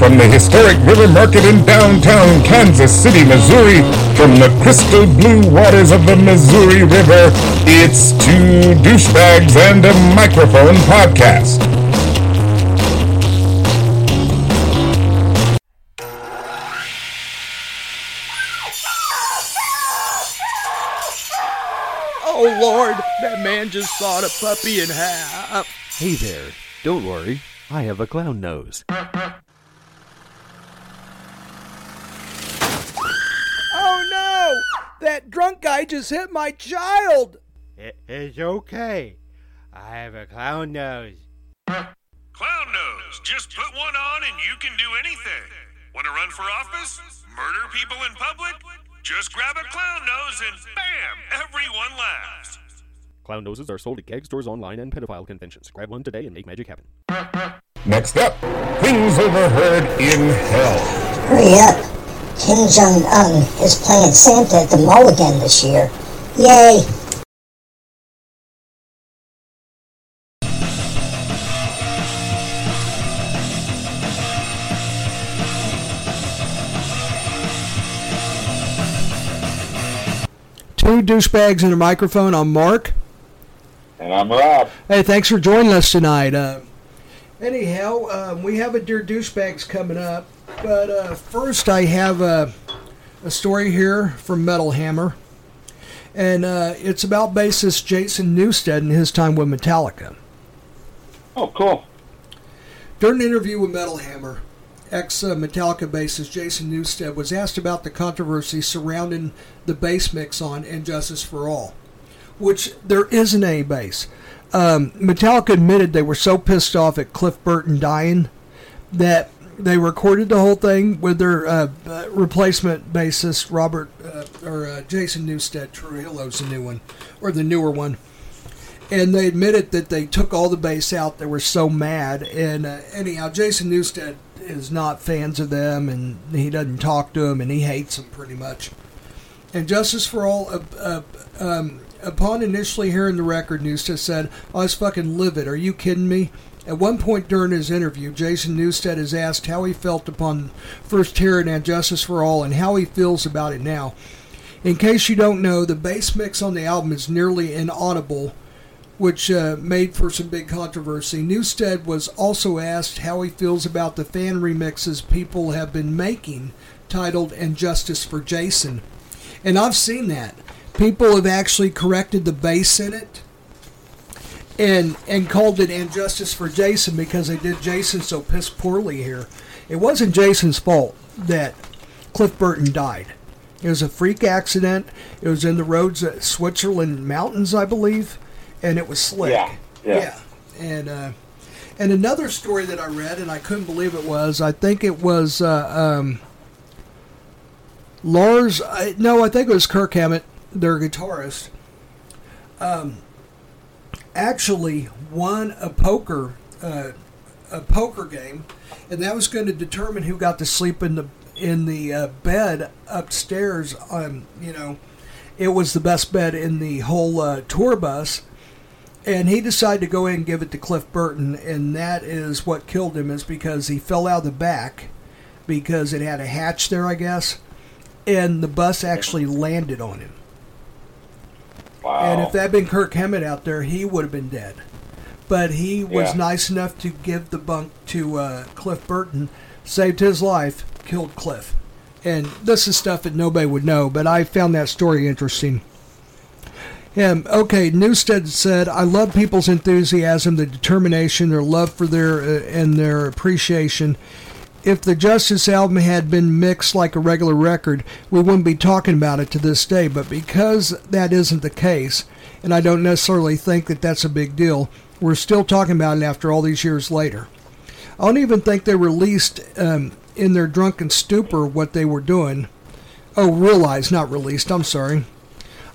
from the historic River Market in downtown Kansas City, Missouri, from the crystal blue waters of the Missouri River, it's Two Douchebags and a Microphone podcast. Oh Lord, that man just sawed a puppy in half. Hey there, don't worry, I have a clown nose. Oh no! That drunk guy just hit my child! It, it's okay. I have a clown nose. Clown nose. Just put one on and you can do anything. Want to run for office? Murder people in public? Just grab a clown nose and bam! Everyone laughs. Clown noses are sold at gag stores online and pedophile conventions. Grab one today and make magic happen. Next up, things overheard in hell. Hurry up. Kim Jong Un is playing Santa at the mall again this year. Yay! Two douchebags and a microphone. I'm Mark. And I'm Rob. Hey, thanks for joining us tonight. Uh, anyhow, um, we have a Dear Douchebags coming up. But uh, first, I have a, a story here from Metal Hammer. And uh, it's about bassist Jason Newsted and his time with Metallica. Oh, cool. During an interview with Metal Hammer, ex Metallica bassist Jason Newsted was asked about the controversy surrounding the bass mix on And Justice for All, which there isn't any bass. Um, Metallica admitted they were so pissed off at Cliff Burton dying that they recorded the whole thing with their uh, replacement bassist Robert uh, or uh, Jason Newsted. Trujillo's the new one, or the newer one. And they admitted that they took all the bass out. They were so mad. And uh, anyhow, Jason Newsted is not fans of them, and he doesn't talk to them, and he hates them pretty much. And Justice for All, uh, uh, um, upon initially hearing the record, Newsted said, "I was fucking livid. Are you kidding me?" At one point during his interview, Jason Newsted is asked how he felt upon first hearing And Justice for All and how he feels about it now. In case you don't know, the bass mix on the album is nearly inaudible, which uh, made for some big controversy. Newsted was also asked how he feels about the fan remixes people have been making, titled And Justice for Jason. And I've seen that. People have actually corrected the bass in it and and called it And Justice for Jason because they did Jason so piss poorly here. It wasn't Jason's fault that Cliff Burton died. It was a freak accident. It was in the roads at Switzerland mountains, I believe, and it was slick. Yeah, yeah. And uh, and another story that I read, and I couldn't believe it was, I think it was uh, um, Lars. I, no, I think it was Kirk Hammett, their guitarist. Um, actually won a poker uh, a poker game, and that was going to determine who got to sleep in the in the uh, bed upstairs. Um, you know, it was the best bed in the whole uh, tour bus, and he decided to go in and give it to Cliff Burton, and that is what killed him. Is because he fell out of the back because it had a hatch there, I guess, and the bus actually landed on him. Wow. And if that had been Kirk Hammett out there, he would have been dead. But he was Yeah. nice enough to give the bunk to uh, Cliff Burton, saved his life, killed Cliff. And this is stuff that nobody would know, but I found that story interesting. Um, okay, Newsted said, "I love people's enthusiasm, their determination, their love for their uh, and their appreciation. If the Justice album had been mixed like a regular record, we wouldn't be talking about it to this day. But because that isn't the case, and I don't necessarily think that that's a big deal, we're still talking about it after all these years later. I don't even think they released um, in their drunken stupor what they were doing. Oh, realized, not released. I'm sorry."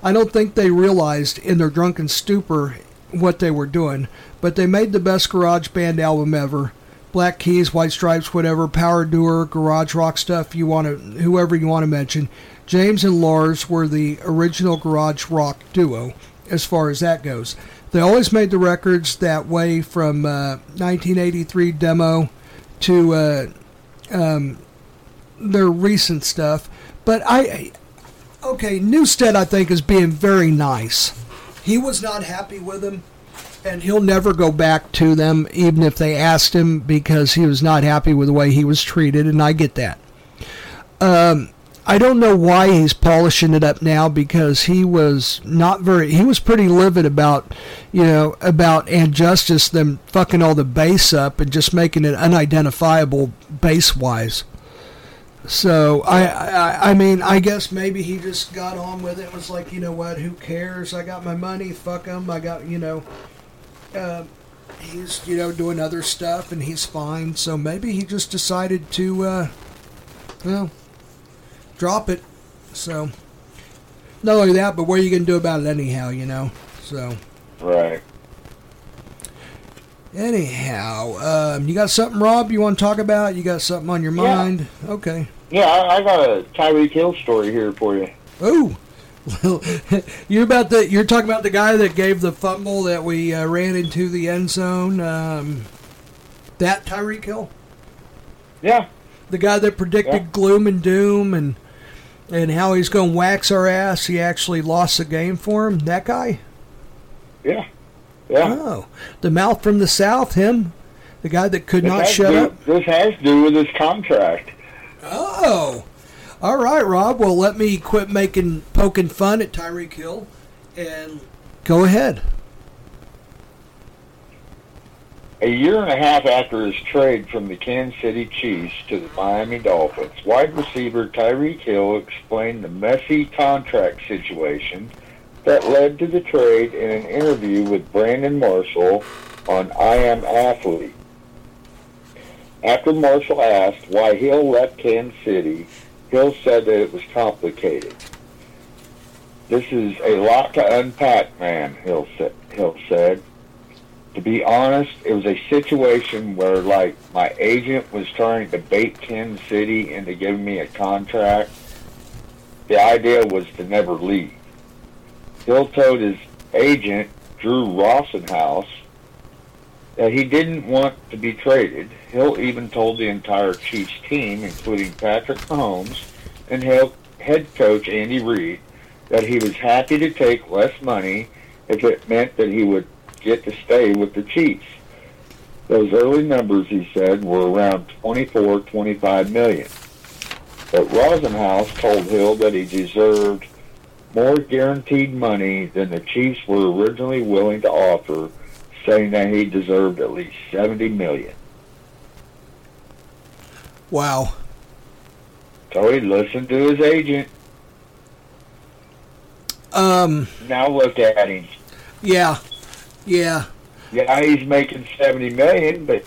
I don't think they realized in their drunken stupor what they were doing, but they made the best garage band album ever. Black Keys, White Stripes, whatever, Power Doer, garage rock stuff you want to, whoever you want to mention. James and Lars were the original garage rock duo, as far as that goes. They always made the records that way from uh, 1983 demo to uh, um, their recent stuff. But I, okay, Newsted I think is being very nice. He was not happy with him, and he'll never go back to them, even if they asked him, because he was not happy with the way he was treated, and I get that. Um, I don't know why he's polishing it up now because he was not very. He was pretty livid about, you know, about and Justice them fucking all the base up and just making it unidentifiable base wise. So I, I, I mean, I guess maybe he just got on with it. Was like, you know what? Who cares? I got my money. Fuck him. I got, you know. Uh, he's, you know, doing other stuff and he's fine. So maybe he just decided to, uh, well drop it. So, not only that, but what are you going to do about it anyhow, you know? So, Right. anyhow, um, you got something, Rob, you want to talk about? You got something on your Yeah. mind? Okay. Yeah, I, I got a Tyreek Hill story here for you. Oh, well, you're about the you're talking about the guy that gave the fumble that we uh, ran into the end zone. Um, that Tyreek Hill, Yeah. the guy that predicted Yeah. gloom and doom and and how he's going to wax our ass. He actually lost the game for him. That guy. Yeah. Yeah. Oh, the mouth from the south, him, the guy that could This not shut to- up. This has to do with his contract. Oh, all right, Rob. Well, let me quit making poking fun at Tyreek Hill, and go ahead. A year and a half after his trade from the Kansas City Chiefs to the Miami Dolphins, wide receiver Tyreek Hill explained the messy contract situation that led to the trade in an interview with Brandon Marshall on I Am Athlete. After Marshall asked why Hill left Kansas City, Hill said that it was complicated. This is a lot to unpack, man, Hill, sa- Hill said to be honest, it was a situation where, like, my agent was trying to bait Kansas City into giving me a contract. The idea was to never leave. Hill told his agent, Drew Rosenhaus, that he didn't want to be traded. Hill even told the entire Chiefs team, including Patrick Mahomes and head coach Andy Reid, that he was happy to take less money if it meant that he would get to stay with the Chiefs. Those early numbers, he said, were around 24, 25 million. But Rosenhaus told Hill that he deserved more guaranteed money than the Chiefs were originally willing to offer, saying that he deserved at least 70 million. Wow. So he listened to his agent. Um. Now look at him. Yeah. Yeah. Yeah, he's making 70 million, but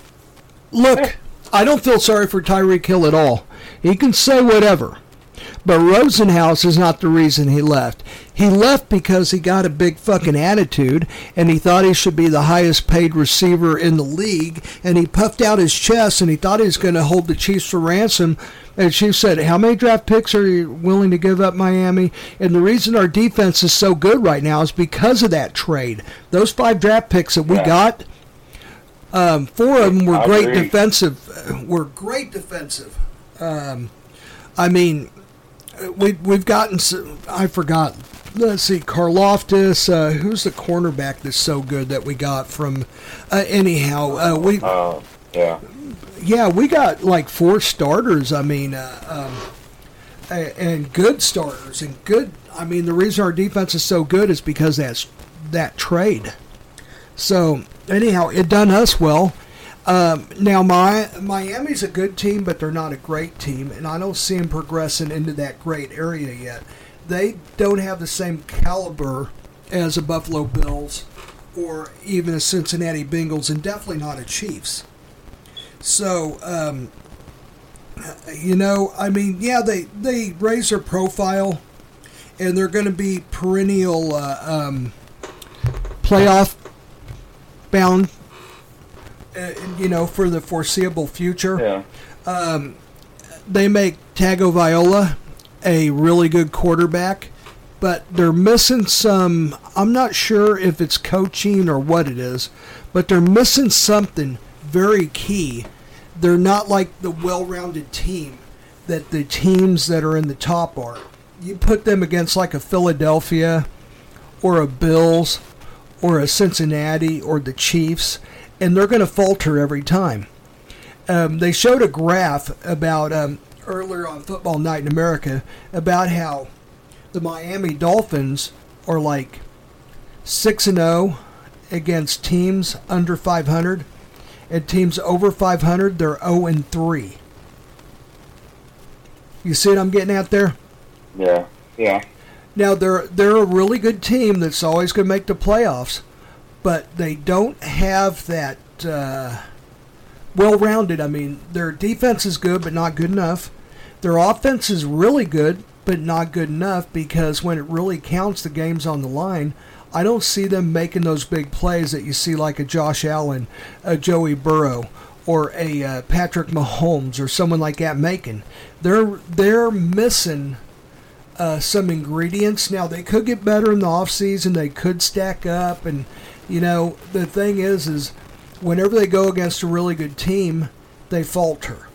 Look, I don't feel sorry for Tyreek Hill at all. He can say whatever. But Rosenhaus is not the reason he left. He left because he got a big fucking attitude and he thought he should be the highest paid receiver in the league and he puffed out his chest and he thought he was going to hold the Chiefs for ransom. And she said, How many draft picks are you willing to give up, Miami? And the reason our defense is so good right now is because of that trade. Those five draft picks that we Yeah. got, um, four of them were I great agree. defensive. Were great defensive. Um, I mean, we we've gotten. I forgot. Let's see, Karlaftis. Uh, who's the cornerback that's so good that we got from? Uh, anyhow, uh, we uh, yeah. yeah we got like four starters. I mean, uh, um, and good starters and good. I mean, the reason our defense is so good is because that's that trade. So anyhow, it done us well. Um, now, my Miami's a good team, but they're not a great team, and I don't see them progressing into that great area yet. They don't have the same caliber as a Buffalo Bills or even a Cincinnati Bengals, and definitely not a Chiefs. So, um, you know, I mean, yeah, they they raise their profile, and they're going to be perennial uh, um, playoff bound. Uh, you know, for the foreseeable future Yeah. they make Tagovailoa a really good quarterback, but they're missing some. I'm not sure if it's coaching or what it is, but they're missing something very key they're not like the well-rounded team that the teams that are in the top are. You put them against like a Philadelphia or a Bills or a Cincinnati or the Chiefs, and they're going to falter every time. Um, they showed a graph about um, earlier on Football Night in America about how the Miami Dolphins are like six and zero against teams under 500, and teams over 500 they're 0 and three. You see what I'm getting at there? Yeah, yeah. Now they're they're a really good team that's always going to make the playoffs, but they don't have that uh, well-rounded. I mean, their defense is good, but not good enough. Their offense is really good, but not good enough because when it really counts, the game's on the line. I don't see them making those big plays that you see like a Josh Allen, a Joey Burrow, or a uh, Patrick Mahomes, or someone like that making. They're they're missing uh, some ingredients. Now they could get better in the off season. They could stack up, and you know the thing is, is whenever they go against a really good team, they falter,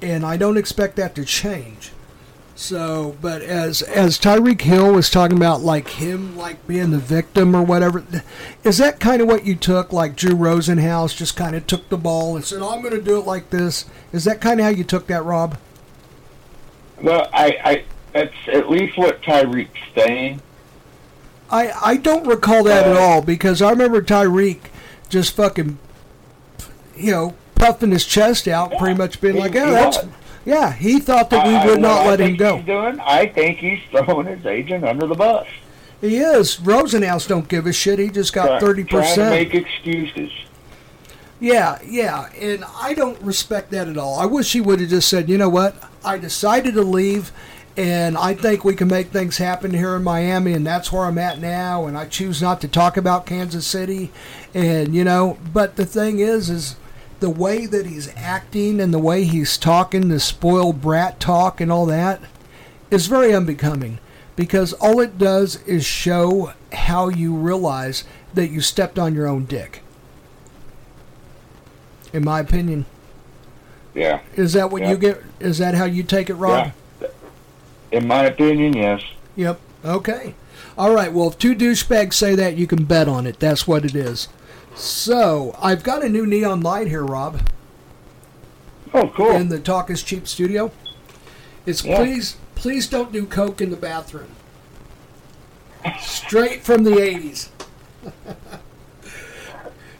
and I don't expect that to change. So, but as as Tyreek Hill was talking about, like him, like being the victim or whatever, is that kind of what you took? Like Drew Rosenhaus just kind of took the ball and said, oh, "I'm going to do it like this." Is that kind of how you took that, Rob? Well, I, I that's at least what Tyreek's saying. I I don't recall that at Uh, all because I remember Tyreek just fucking, you know, puffing his chest out, Yeah, pretty much being he- like, "Oh, that's." was. Yeah, he thought that we would I- not let him go. Doing, I think he's throwing his agent under the bus. He is. Rosenhaus don't give a shit. He just got thirty percent. make excuses. Yeah, yeah, and I don't respect that at all. I wish he would have just said, you know what, I decided to leave, and I think we can make things happen here in Miami, and that's where I'm at now, and I choose not to talk about Kansas City, and you know, but the thing is, is the way that he's acting and the way he's talking, the spoiled brat talk and all that, is very unbecoming, because all it does is show how you realize that you stepped on your own dick. In my opinion. Yeah. Is that what Yeah. you get? Is that how you take it, Rob? Yeah. In my opinion, yes. Yep. Okay. All right. Well, if two douchebags say that, you can bet on it. That's what it is. So I've got a new neon light here, Rob, Oh, cool. in the Talk is Cheap studio. It's Yeah. please, please don't do coke in the bathroom. Straight from the '80s.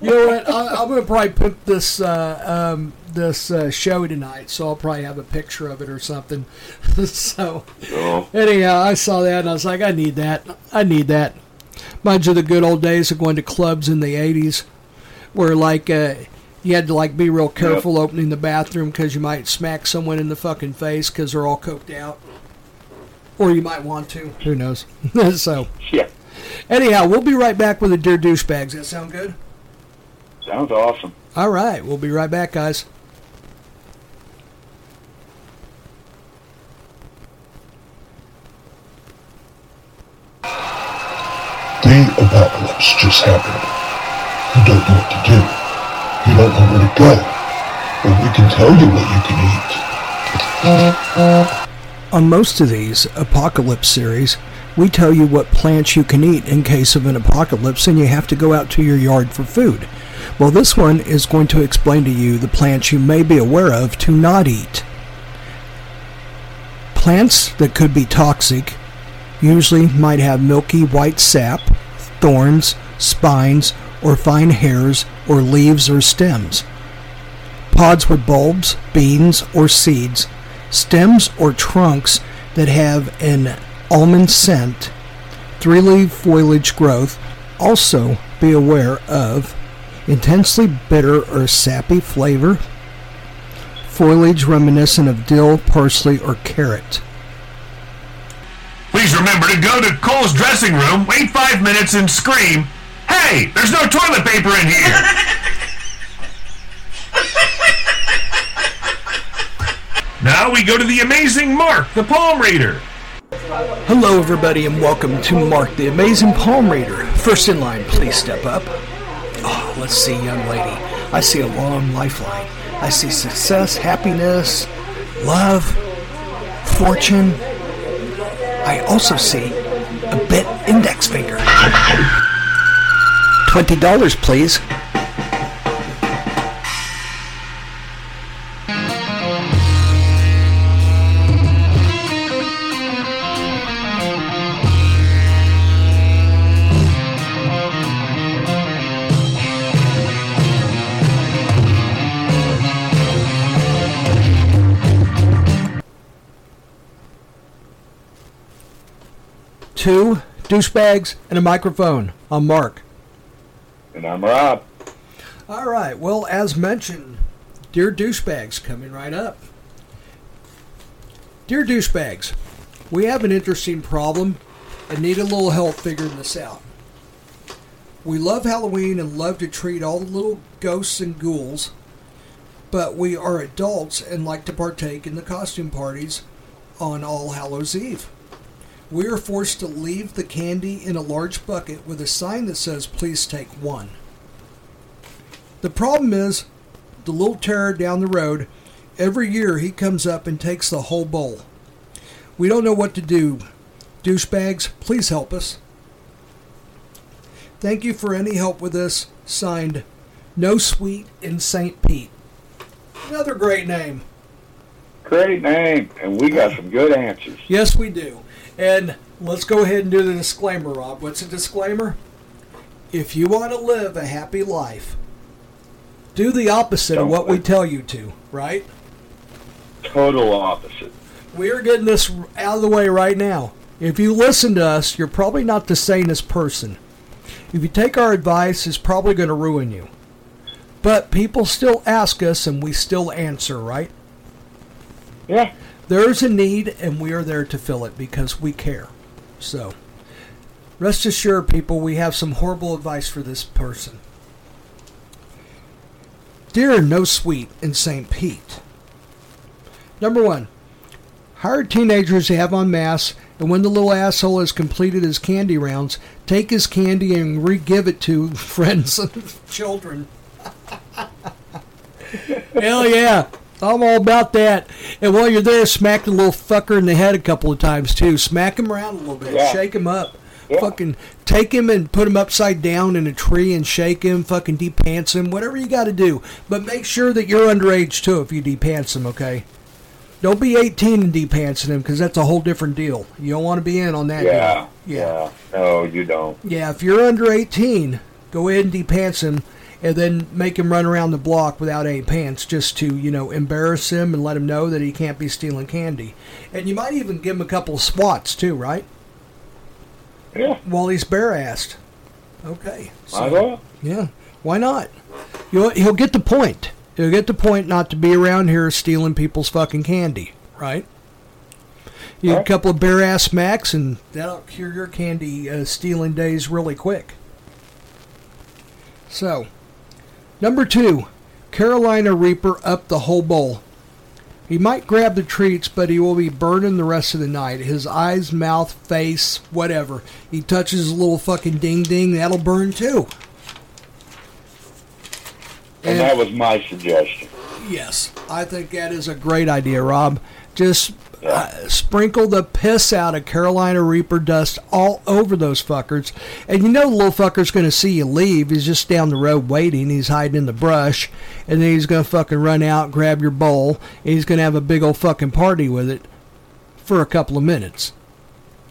you know what? I, I'm gonna probably put this uh, um, this uh, show tonight, so I'll probably have a picture of it or something. so. Oh, Anyhow, I saw that and I was like, I need that. I need that. You of the good old days of going to clubs in the 80s where, like, uh, you had to, like, be real careful opening the bathroom because you might smack someone in the fucking face because they're all coked out. Or you might want to. Who knows? so, yeah. anyhow, we'll be right back with the Dear Douchebags. That sound good? Sounds awesome. All right. We'll be right back, guys. The apocalypse just happened. You don't know what to do. You don't know where to go. But we can tell you what you can eat. On most of these apocalypse series, we tell you what plants you can eat in case of an apocalypse and you have to go out to your yard for food. Well, this one is going to explain to you the plants you may be aware of to not eat. Plants that could be toxic usually might have milky white sap, thorns, spines, or fine hairs or leaves or stems. Pods with bulbs, beans, or seeds stems or trunks that have an almond scent, three leaf foliage growth. Also, be aware of intensely bitter or sappy flavor, foliage reminiscent of dill, parsley, or carrot. Remember to go to Cole's dressing room, wait five minutes, and scream, Hey, there's no toilet paper in here! now we go to the amazing Mark, the palm reader. Hello, everybody, and welcome to Mark the Amazing Palm Reader. First in line, please step up. Oh, let's see, young lady. I see a long lifeline. I see success, happiness, love, fortune. I also see a bit index finger. $20, please. Two douchebags and a microphone. I'm Mark. And I'm Rob. All right. Well, as mentioned, dear douchebags, coming right up. Dear douchebags, we have an interesting problem and need a little help figuring this out. We love Halloween and love to treat all the little ghosts and ghouls, but we are adults and like to partake in the costume parties on All Hallows Eve. We are forced to leave the candy in a large bucket with a sign that says, please take one. The problem is, the little terror down the road, every year he comes up and takes the whole bowl. We don't know what to do. Douchebags, please help us. Thank you for any help with this. Signed, No Sweet in St. Pete. Another great name. Great name, and we got some good answers. Yes, we do. And let's go ahead and do the disclaimer, Rob. What's a disclaimer? If you want to live a happy life, do the opposite of what we tell you to, right? Total opposite. We are getting this out of the way right now. If you listen to us, you're probably not the sanest person. If you take our advice, it's probably going to ruin you. But people still ask us and we still answer, right? Yeah. There's a need and we are there to fill it because we care. So, rest assured, people, we have some horrible advice for this person. Dear No Sweet in St. Pete. Number one, hire teenagers to have on masks, and when the little asshole has completed his candy rounds, take his candy and re-give it to friends and children. Hell yeah. I'm all about that. And while you're there, smack the little fucker in the head a couple of times too. Smack him around a little bit. Yeah. Shake him up. Yeah. Fucking take him and put him upside down in a tree and shake him. Fucking depants him. Whatever you got to do. But make sure that you're underage too if you depants him, okay? Don't be 18 and depantsing him because that's a whole different deal. You don't want to be in on that Yeah. deal. Yeah. No, you don't. Yeah, if you're under 18, go ahead and depants him and then make him run around the block without any pants just to, you know, embarrass him and let him know that he can't be stealing candy. And you might even give him a couple of swats too, right? Yeah. While he's bare assed. Okay. Well. Yeah. Why not? You'll, he'll get the point. He'll get the point not to be around here stealing people's fucking candy, right? You get a couple of bare ass smacks, and that'll cure your candy uh, stealing days really quick. So, number two, Carolina Reaper up the whole bowl. He might grab the treats, but he will be burning the rest of the night. His eyes, mouth, face, whatever. He touches a little fucking ding ding, that'll burn too. And that was my suggestion. Yes, I think that is a great idea, Rob. Just uh, sprinkle the piss out of Carolina Reaper dust all over those fuckers. And you know the little fucker's going to see you leave. He's just down the road waiting. He's hiding in the brush. And then he's going to fucking run out, grab your bowl, and he's going to have a big old fucking party with it for a couple of minutes.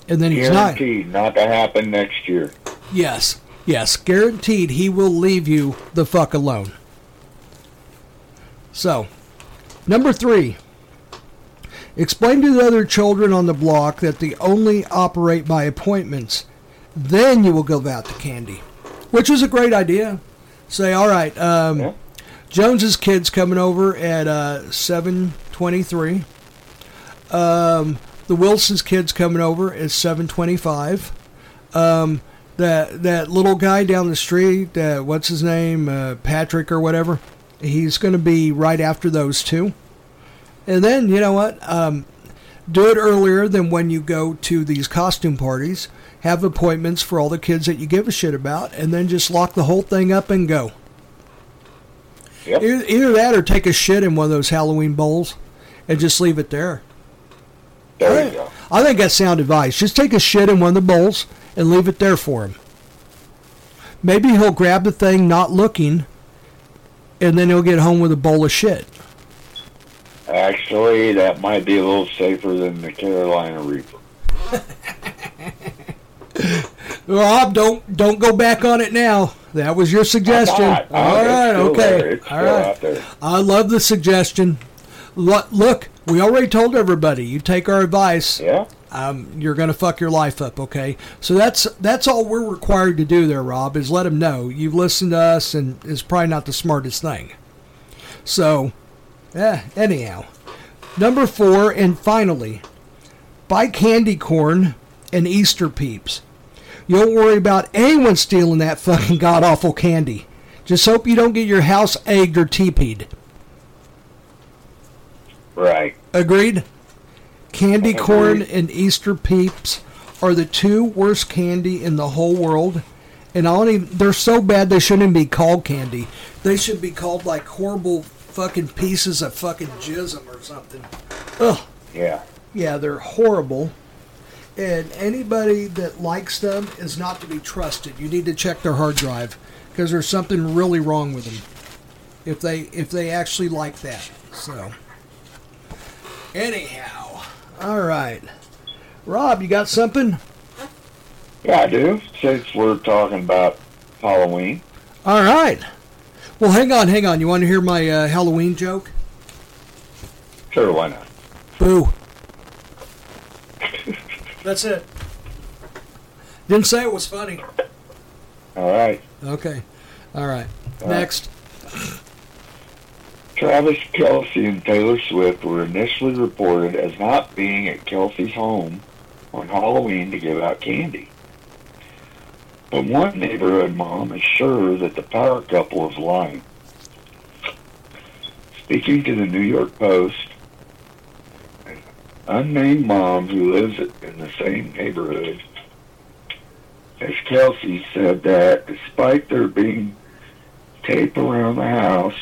And then he's not. Guaranteed not to happen next year. Yes, yes, guaranteed he will leave you the fuck alone. So, number three, explain to the other children on the block that they only operate by appointments. Then you will give out the candy, which is a great idea. Say, all right, um, Yeah. Jones's kid's coming over at uh, seven twenty-three. Um, the Wilson's kid's coming over at seven twenty-five um, that that little guy down the street, uh, what's his name, uh, Patrick or whatever, he's going to be right after those two. And then you know what? Um, do it earlier than when you go to these costume parties. Have appointments for all the kids that you give a shit about, and then just lock the whole thing up and go. Yep. Either, either that or take a shit in one of those Halloween bowls and just leave it there. There you go. I think that's sound advice. Just take a shit in one of the bowls and leave it there for him. Maybe he'll grab the thing not looking, and then he'll get home with a bowl of shit. Actually, that might be a little safer than the Carolina Reaper. Rob, don't don't go back on it now. That was your suggestion. All right, okay. All right. I love the suggestion. Lo- Look, we already told everybody. You take our advice. Yeah. um, you're going to fuck your life up. Okay, so that's that's all we're required to do there, Rob, is let them know you've listened to us, and it's probably not the smartest thing. So, eh, anyhow, number four, and finally, buy candy corn and Easter peeps. You don't worry about anyone stealing that fucking god awful candy. Just hope you don't get your house egged or teepeed. Right. Agreed? Candy Agreed. corn and Easter peeps are the two worst candy in the whole world. And I don't even, they're so bad they shouldn't be called candy. They should be called like horrible fucking pieces of fucking jism or something. Ugh. Yeah. Yeah, they're horrible. And anybody that likes them is not to be trusted. You need to check their hard drive because there's something really wrong with them. If they if they actually like that. So anyhow, all right. Rob, you got something? Yeah, I do. Since we're talking about Halloween. All right. Well, hang on, hang on. You want to hear my uh, Halloween joke? Sure, why not? Boo. That's it. Didn't say it was funny. All right. Okay. All right. All right. Next. Travis Kelce and Taylor Swift were initially reported as not being at Kelce's home on Halloween to give out candy. But one neighborhood mom is sure that the power couple is lying. Speaking to the New York Post, unnamed mom who lives in the same neighborhood as Kelce said that despite there being tape around the house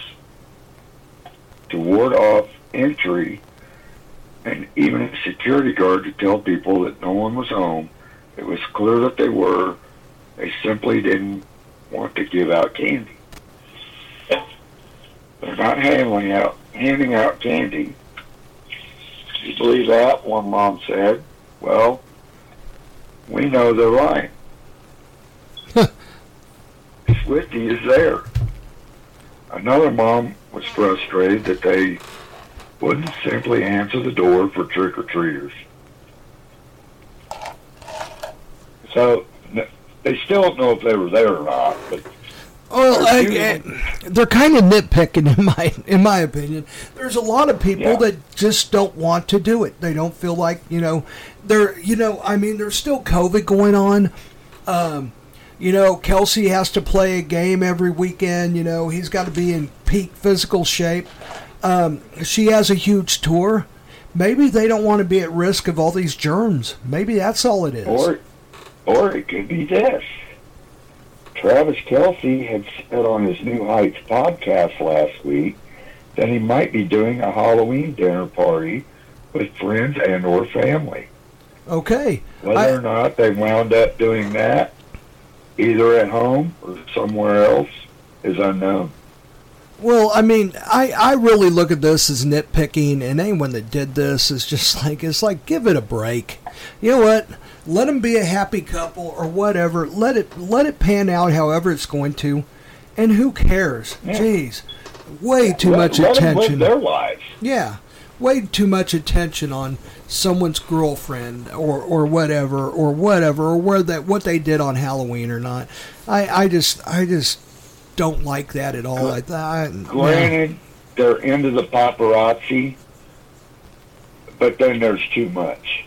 to ward off entry and even a security guard to tell people that no one was home, it was clear that they were. They simply didn't want to give out candy. They're not handing out handing out candy. Do you believe that? One mom said. Well, we know they're lying. Swifty is there. Another mom was frustrated that they wouldn't simply answer the door for trick or treaters. So they still don't know if they were there or not, but Well, I, I- they're kind of nitpicking in my in my opinion. There's a lot of people Yeah. that just don't want to do it. They don't feel like you know they're you know I mean there's still COVID going on. Um, you know Kelce has to play a game every weekend. You know he's got to be in peak physical shape. Um, she has a huge tour. Maybe they don't want to be at risk of all these germs. Maybe that's all it is. or or it could be this. Travis Kelce had said on his New Heights podcast last week that he might be doing a Halloween dinner party with friends and or family. okay. Whether I- or not they wound up doing that, either at home or somewhere else, is unknown. Well, I mean, I, I really look at this as nitpicking, and anyone that did this is just like, it's like, give it a break. You know what? Let them be a happy couple or whatever. Let it let it pan out however it's going to, and who cares? Yeah. Jeez, way too Let- much let attention. their lives. Yeah, way too much attention on someone's girlfriend or or whatever or whatever or where that what they did on Halloween or not. I I just I just don't like that at all. I, I, yeah. Granted, they're into the paparazzi, but then there's too much.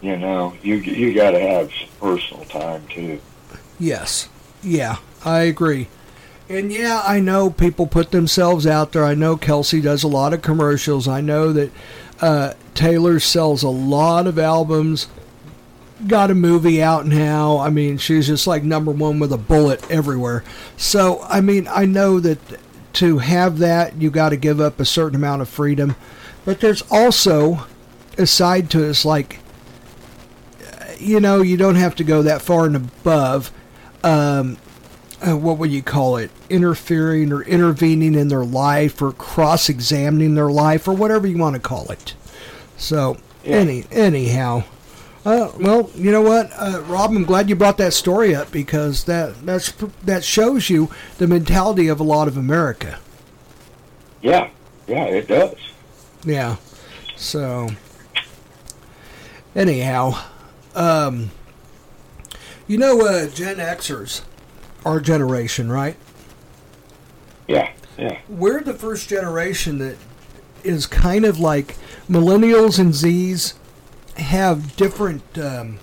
You know, you you got to have personal time too. Yes. Yeah, I agree. And yeah, I know people put themselves out there. I know Kelce does a lot of commercials. I know that uh, Taylor sells a lot of albums. Got a movie out now. I mean, she's just like number one with a bullet everywhere. So, I mean, I know that to have that, you got to give up a certain amount of freedom. But there's also a side to it. It's like, you know, you don't have to go that far and above. Um, uh, what would you call it? Interfering or intervening in their life or cross examining their life or whatever you want to call it. So, any anyhow. Uh, well, you know what, uh, Rob? I'm glad you brought that story up because that that's that shows you the mentality of a lot of America. Yeah, yeah, it does. Yeah. So, anyhow, um, you know, uh, Gen Xers, our generation, right? Yeah, yeah. We're the first generation that is kind of like millennials and Zs have different, um,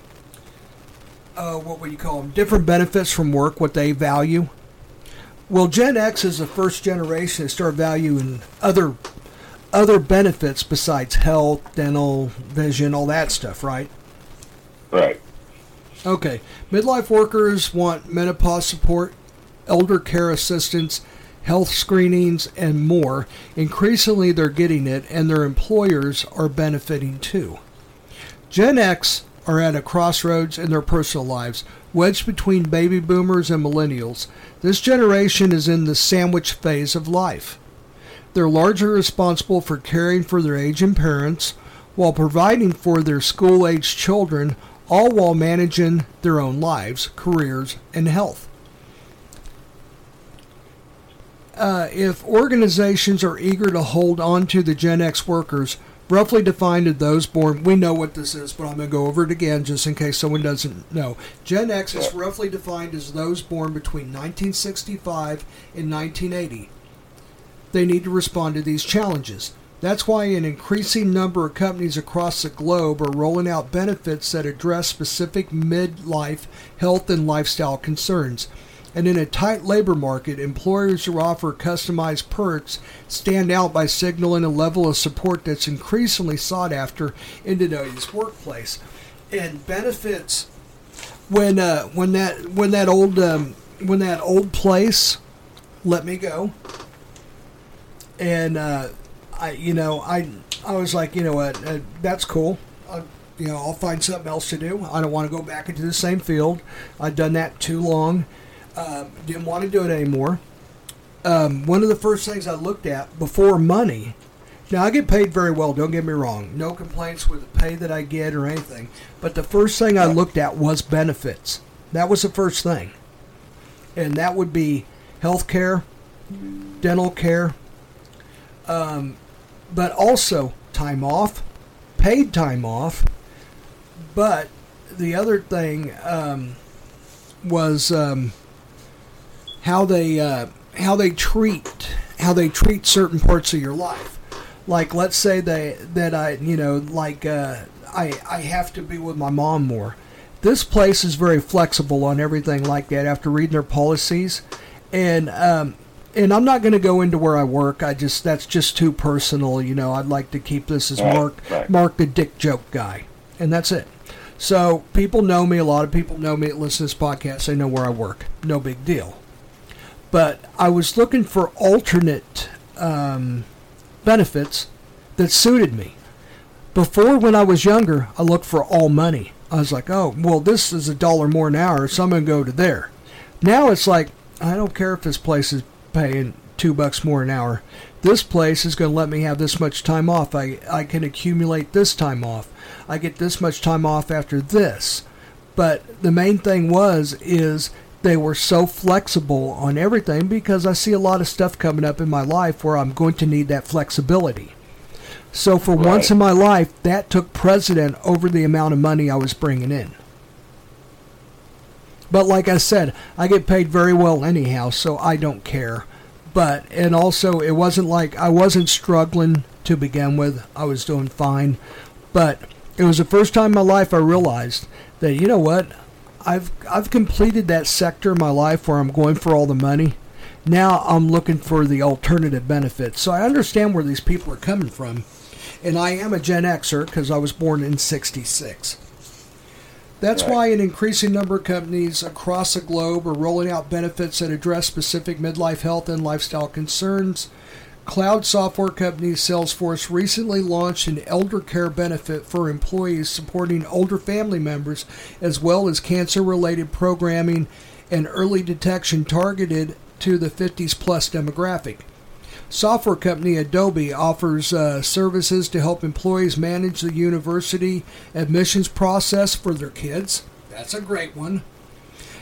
uh, what would you call them? Different benefits from work, what they value. Well, Gen X is the first generation to start valuing other other benefits besides health, dental, vision, all that stuff, right? Right. Okay. Midlife workers want menopause support, elder care assistance, health screenings, and more. Increasingly, they're getting it, and their employers are benefiting too. Gen X are at a crossroads in their personal lives, wedged between baby boomers and millennials. This generation is in the sandwich phase of life. They're largely responsible for caring for their aging parents while providing for their school aged children, all while managing their own lives, careers, and health. Uh, if organizations are eager to hold on to the Gen X workers, roughly defined as those born, we know what this is, but I'm going to go over it again just in case someone doesn't know. Gen X is roughly defined as those born between 1965 and 1980 they need to respond to these challenges. That's why an increasing number of companies across the globe are rolling out benefits that address specific midlife health and lifestyle concerns. And in a tight labor market, employers who offer customized perks stand out by signaling a level of support that's increasingly sought after in today's workplace. And benefits when uh, when that when that old um, when that old place let me go and uh, I, you know, I, I was like, you know what, uh, that's cool. Uh, you know, I'll find something else to do. I don't want to go back into the same field. I've done that too long. Uh, didn't want to do it anymore. Um, one of the first things I looked at before money. Now I get paid very well. Don't get me wrong. No complaints with the pay that I get or anything. But the first thing I looked at was benefits. That was the first thing, and that would be health care, dental care, um, but also time off, paid time off. But the other thing um, was um, how they uh, how they treat how they treat certain parts of your life. Like let's say they that I you know like uh, I I have to be with my mom more. This place is very flexible on everything like that. After reading their policies, and um, and I'm not going to go into where I work. I just that's just too personal. You know, I'd like to keep this as Right, Mark right. Mark the Dick Joke guy, and that's it. So people know me. A lot of people know me listen to this podcast. They know where I work. No big deal. But I was looking for alternate um, benefits that suited me. Before, when I was younger, I looked for all money. I was like, oh, well, this is a dollar more an hour, so I'm going to go to there. Now it's like, I don't care if this place is paying two bucks more an hour. This place is going to let me have this much time off. I, I can accumulate this time off. I get this much time off after this. But the main thing was is they were so flexible on everything because I see a lot of stuff coming up in my life where I'm going to need that flexibility. So for once in my life, that took precedent over the amount of money I was bringing in. But like I said, I get paid very well anyhow, so I don't care. But and also it wasn't like I wasn't struggling to begin with. I was doing fine. But it was the first time in my life I realized that you know what? I've I've completed that sector of my life where I'm going for all the money. Now I'm looking for the alternative benefits. So I understand where these people are coming from. And I am a Gen Xer because I was born in 66. That's Right. why an increasing number of companies across the globe are rolling out benefits that address specific midlife health and lifestyle concerns. Cloud software company Salesforce recently launched an elder care benefit for employees supporting older family members, as well as cancer related programming and early detection targeted to the 50s plus demographic. Software company Adobe offers uh, services to help employees manage the university admissions process for their kids. That's a great one.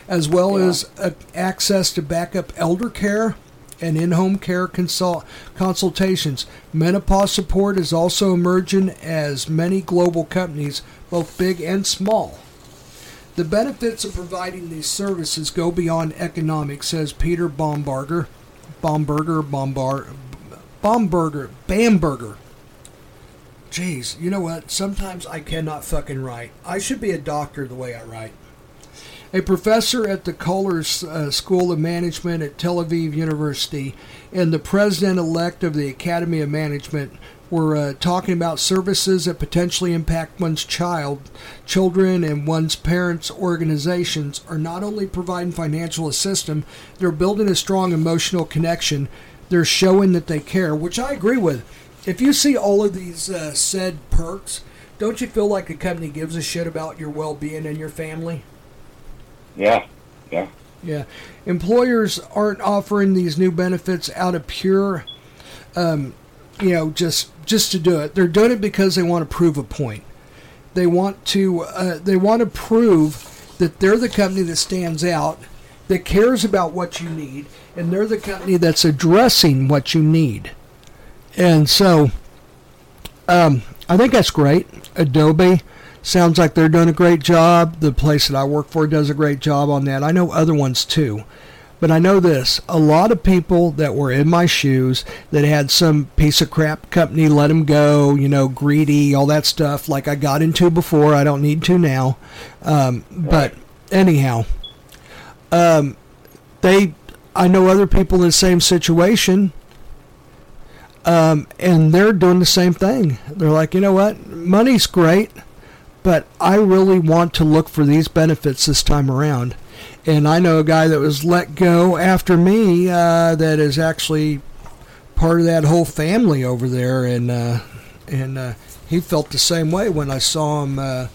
As well Yeah. as uh, access to backup elder care and in home care consult- consultations. Menopause support is also emerging as many global companies, both big and small. The benefits of providing these services go beyond economics, says Peter Baumberger. Baumberger, Bombard, Baumberger, Bamberger. Jeez, you know what? Sometimes I cannot fucking write. I should be a doctor the way I write. A professor at the Coller uh, School of Management at Tel Aviv University and the president elect of the Academy of Management were uh, talking about services that potentially impact one's child, children, and one's parents' organizations are not only providing financial assistance, they're building a strong emotional connection. They're showing that they care, which I agree with. If you see all of these uh, said perks, don't you feel like the company gives a shit about your well being and your family? Yeah, yeah. Yeah, employers aren't offering these new benefits out of pure, um, you know, just just to do it. They're doing it because they want to prove a point. They want to uh, they want to prove that they're the company that stands out, that cares about what you need, and they're the company that's addressing what you need. And so, um, I think that's great. Adobe sounds like they're doing a great job. The place that I work for does a great job on that. I know other ones too. But I know this a lot of people that were in my shoes that had some piece of crap company let them go, you know, greedy, all that stuff, like I got into before. I don't need to now. Um, but anyhow, um, they, I know other people in the same situation um, and they're doing the same thing. They're like, you know what, money's great, but I really want to look for these benefits this time around. And I know a guy that was let go after me uh, that is actually part of that whole family over there, and uh, and uh, he felt the same way when I saw him uh,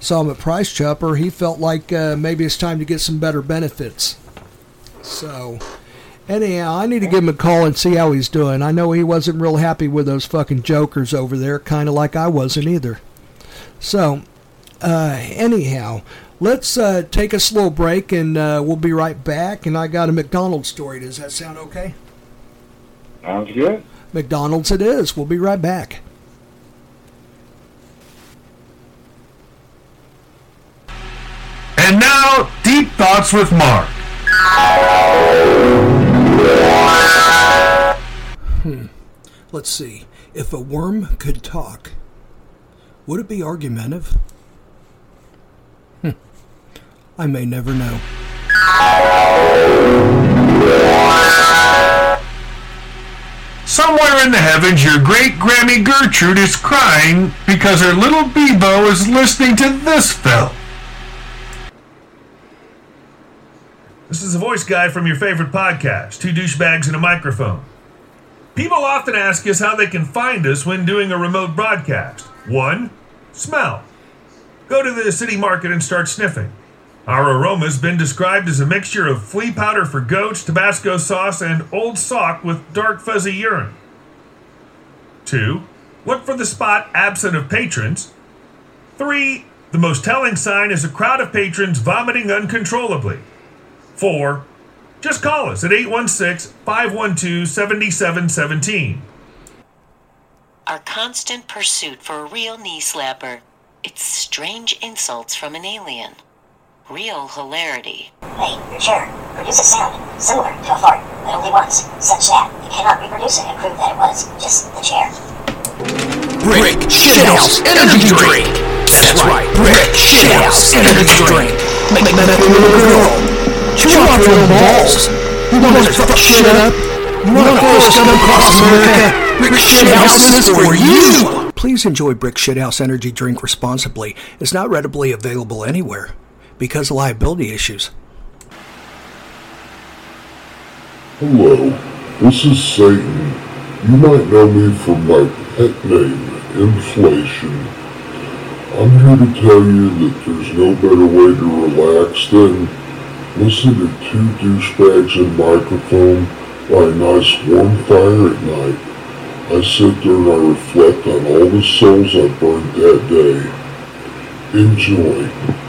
saw him at Price Chopper. He felt like uh, maybe it's time to get some better benefits. So. Anyhow, I need to give him a call and see how he's doing. I know he wasn't real happy with those fucking jokers over there, kind of like I wasn't either. So, uh, anyhow, let's uh, take a slow break and uh, we'll be right back. And I got a McDonald's story. Does that sound okay? Sounds good. McDonald's it is. We'll be right back. And now, Deep Thoughts with Mark. Hmm. Let's see. If a worm could talk, would it be argumentative? Hmm. I may never know. Somewhere in the heavens, your great Grammy Gertrude is crying because her little Bebo is listening to this film. This is a voice guy from your favorite podcast, Two Douchebags and a Microphone. People often ask us how they can find us when doing a remote broadcast. One, smell. Go to the city market and start sniffing. Our aroma has been described as a mixture of flea powder for goats, Tabasco sauce, and old sock with dark fuzzy urine. Two, look for the spot absent of patrons. Three, the most telling sign is a crowd of patrons vomiting uncontrollably. Four, just call us at 816 512 7717. Our constant pursuit for a real knee slapper. It's strange insults from an alien. Real hilarity. Hey, your chair, produce a sound similar to a fart, but only once, such that you cannot reproduce it and prove that it was just the chair. Brick Shithouse Energy Drink. That's right, Brick Shithouse Energy Drink. Make that little girl chew off your little balls. You want to fuck shit up? You want to force come across America? Brick Shithouse is for you. Please enjoy Brick Shithouse Energy Drink responsibly. It's not readily available anywhere because of liability issues. Hello, this is Satan. You might know me from my pet name, Inflation. I'm here to tell you that there's no better way to relax than listen to two douchebags and microphone by a nice warm fire at night. I sit there and I reflect on all the souls I burned that day. Enjoy.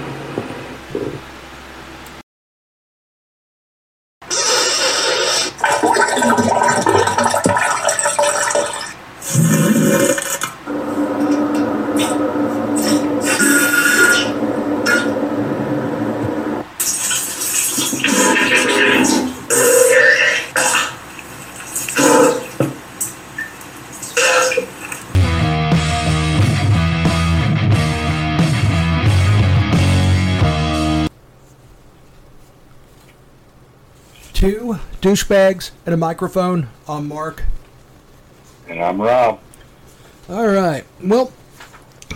Douchebags and a microphone. I'm Mark. And I'm Rob. All right. Well,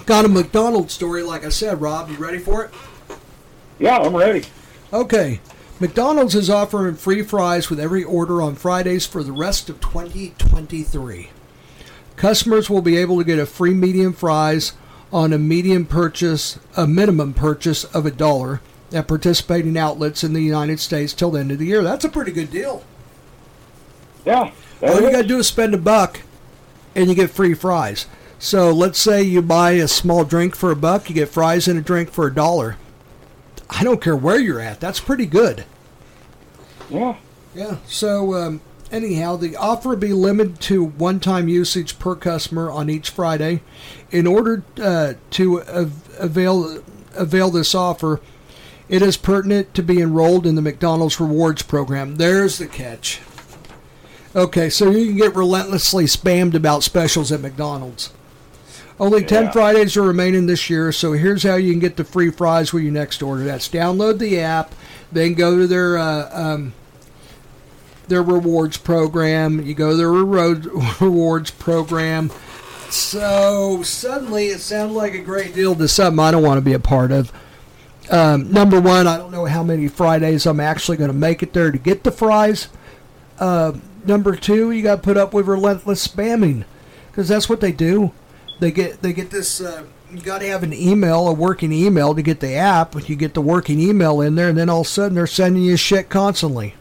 got a McDonald's story, like I said. Rob, you ready for it? Yeah, I'm ready. Okay. McDonald's is offering free fries with every order on Fridays for the rest of 2023. Customers will be able to get a free medium fries on a medium purchase, a minimum purchase of a dollar at participating outlets in the United States till the end of the year. That's a pretty good deal. Yeah. All you got to do is spend a buck and you get free fries. So let's say you buy a small drink for a buck, you get fries and a drink for a dollar. I don't care where you're at. That's pretty good. Yeah. Yeah. So um, anyhow, the offer will be limited to one-time usage per customer on each Friday. In order uh, to av- avail avail this offer, it is pertinent to be enrolled in the McDonald's Rewards program. There's the catch. Okay, so you can get relentlessly spammed about specials at McDonald's. Only 10 Fridays are remaining this year, so here's how you can get the free fries with your next order. That's download the app, then go to their uh, um, their rewards program. You go to their reward, rewards program. So suddenly it sounded like a great deal to something I don't want to be a part of. Um, number one, I don't know how many Fridays I'm actually going to make it there to get the fries. Uh, number two, you got to put up with relentless spamming because that's what they do. They get they get this. Uh, you got to have an email, a working email, to get the app. You get the working email in there, and then all of a sudden they're sending you shit constantly.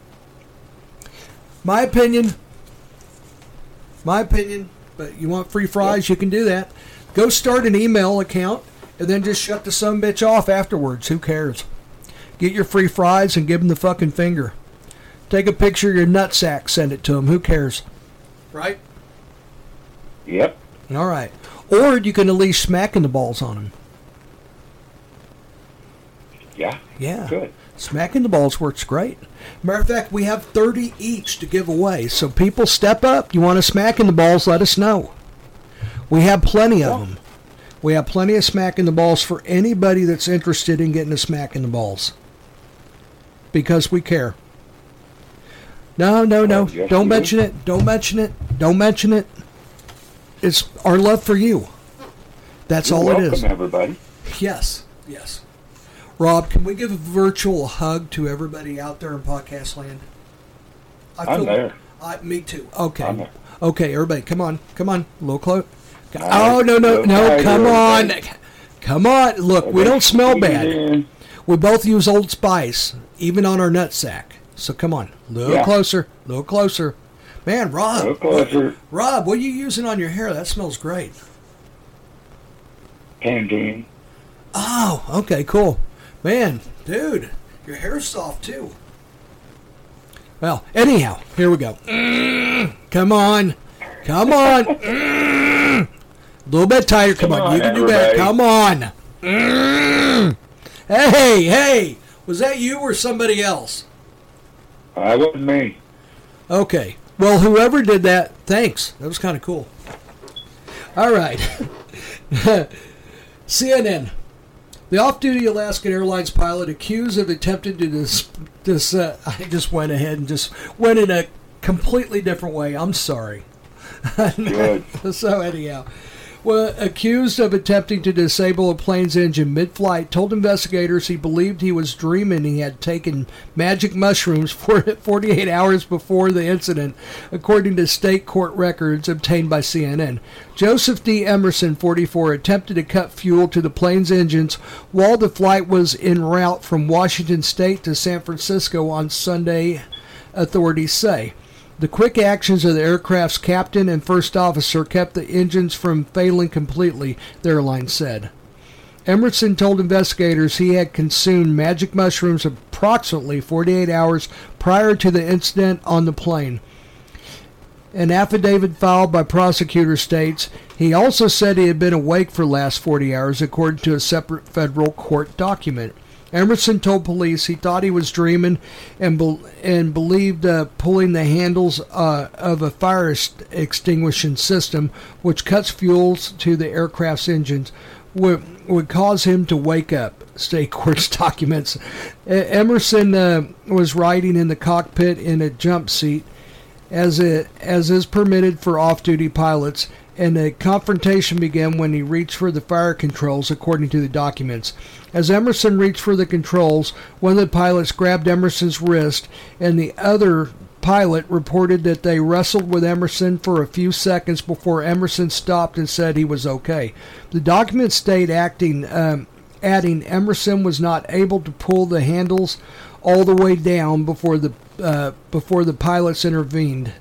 My opinion. My opinion. But you want free fries, you can do that. Go start an email account and then just shut the some bitch off afterwards. Who cares? Get your free fries and give them the fucking finger. Take a picture of your nutsack, send it to them. Who cares? Right? Yep. All right. Or you can at least smack in the balls on them. Yeah. Yeah. Good. Smacking the balls works great. Matter of fact, we have 30 each to give away. So people step up. You want to smack in the balls, let us know. We have plenty of them. We have plenty of smack in the balls for anybody that's interested in getting a smack in the balls. Because we care. No, no, no. Don't mention it. Don't mention it. Don't mention it. It's our love for you. That's You're all welcome, it is. everybody. Yes, yes. Rob, can we give a virtual hug to everybody out there in podcast land? I I'm there. I, me too. Okay. Okay, everybody, come on, come on, a little close. Oh no, no, no! Come on, come on! Look, we don't smell bad. We both use Old Spice, even on our nutsack. So come on, a little Yeah. closer, a little closer. Man, Rob, closer. Rob, what are you using on your hair? That smells great. Pantene. Oh, okay, cool. Man, dude, your hair's soft too. Well, anyhow, here we go. Mm, come on. Come on. Mm. A little bit tighter. Come, Come on. on, You can do better. everybody. Come on. Mm. Hey, hey. Was that you or somebody else? That wasn't me. Okay. Well, whoever did that, thanks. That was kind of cool. All right. CNN. The off-duty Alaskan Airlines pilot accused of attempting to dis, dis uh, I just went ahead and just went in a completely different way. I'm sorry. Good. so anyhow, Well, accused of attempting to disable a plane's engine mid-flight, told investigators he believed he was dreaming he had taken magic mushrooms for 48 hours before the incident, according to state court records obtained by CNN. Joseph D. Emerson, 44, attempted to cut fuel to the plane's engines while the flight was en route from Washington State to San Francisco on Sunday, authorities say. The quick actions of the aircraft's captain and first officer kept the engines from failing completely, the airline said. Emerson told investigators he had consumed magic mushrooms approximately 48 hours prior to the incident on the plane. An affidavit filed by prosecutors states he also said he had been awake for the last 40 hours, according to a separate federal court document. Emerson told police he thought he was dreaming and be- and believed uh, pulling the handles uh, of a fire extinguishing system, which cuts fuels to the aircraft's engines, would would cause him to wake up. State court's documents. E- Emerson uh, was riding in the cockpit in a jump seat, as it as is permitted for off-duty pilots and a confrontation began when he reached for the fire controls, according to the documents. As Emerson reached for the controls, one of the pilots grabbed Emerson's wrist, and the other pilot reported that they wrestled with Emerson for a few seconds before Emerson stopped and said he was okay. The document state acting. Um, adding Emerson was not able to pull the handles all the way down before the uh, before the pilots intervened.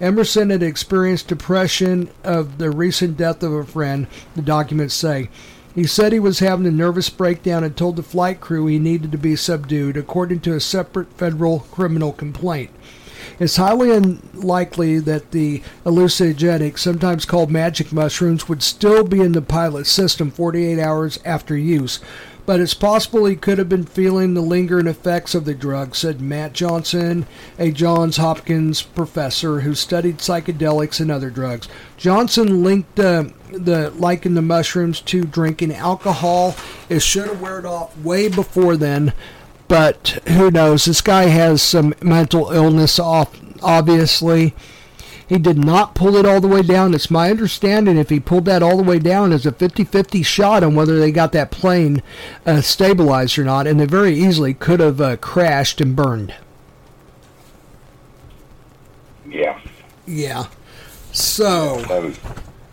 Emerson had experienced depression of the recent death of a friend, the documents say. He said he was having a nervous breakdown and told the flight crew he needed to be subdued, according to a separate federal criminal complaint. It's highly unlikely that the hallucinogenic, sometimes called magic mushrooms, would still be in the pilot's system 48 hours after use, but it's possible he could have been feeling the lingering effects of the drug, said Matt Johnson, a Johns Hopkins professor who studied psychedelics and other drugs. Johnson linked uh, the likened the mushrooms to drinking alcohol. It should have weared off way before then, but who knows? This guy has some mental illness, off obviously. He did not pull it all the way down. It's my understanding if he pulled that all the way down, it's a 50 50 shot on whether they got that plane uh, stabilized or not, and they very easily could have uh, crashed and burned. Yeah. Yeah. So,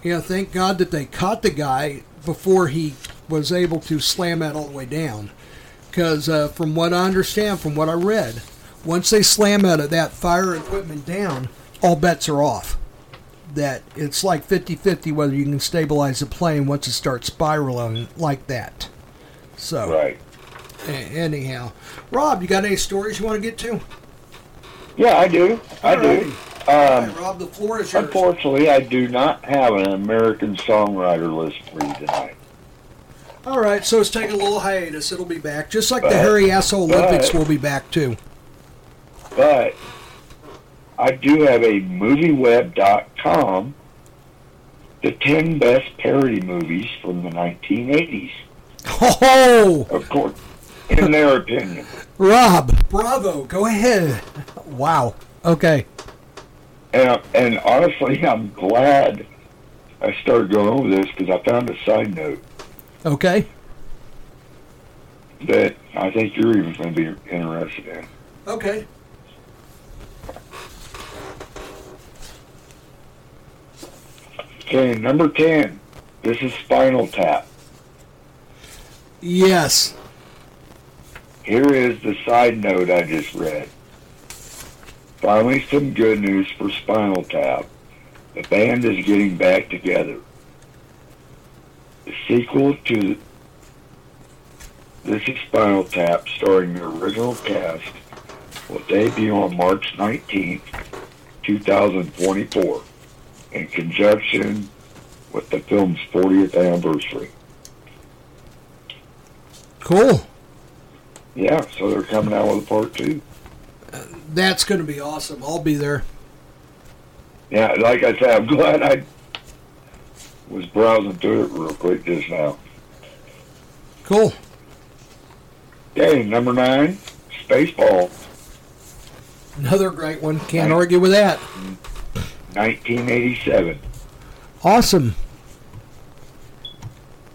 Was yeah, thank God that they caught the guy before he was able to slam that all the way down. Because uh, from what I understand, from what I read, once they slam out of that fire equipment down, all bets are off. That it's like 50 50 whether you can stabilize the plane once it starts spiraling like that. So, right. anyhow, Rob, you got any stories you want to get to? Yeah, I do. I do. Um, Rob, the floor is yours. unfortunately, I do not have an American songwriter list for you tonight. All right, so it's taking a little hiatus. It'll be back. Just like the But- Harry Asshole Olympics but- will be back too. But I do have a MovieWeb.com, the 10 best parody movies from the 1980s, Oh, of course, in their opinion. Rob, bravo. Go ahead. Wow. Okay. And, and honestly, I'm glad I started going over this because I found a side note Okay. that I think you're even going to be interested in. Okay. Okay, number 10. This is Spinal Tap. Yes. Here is the side note I just read. Finally, some good news for Spinal Tap. The band is getting back together. The sequel to This is Spinal Tap, starring the original cast, will debut on March 19th, 2024, in conjunction with the film's 40th anniversary. Cool. Yeah, so they're coming out with a part two. That's going to be awesome. I'll be there. Yeah, like I said, I'm glad I was browsing through it real quick just now. Cool. Okay, number nine, Spaceball, Another great one. Can't argue with that. 1987. Awesome.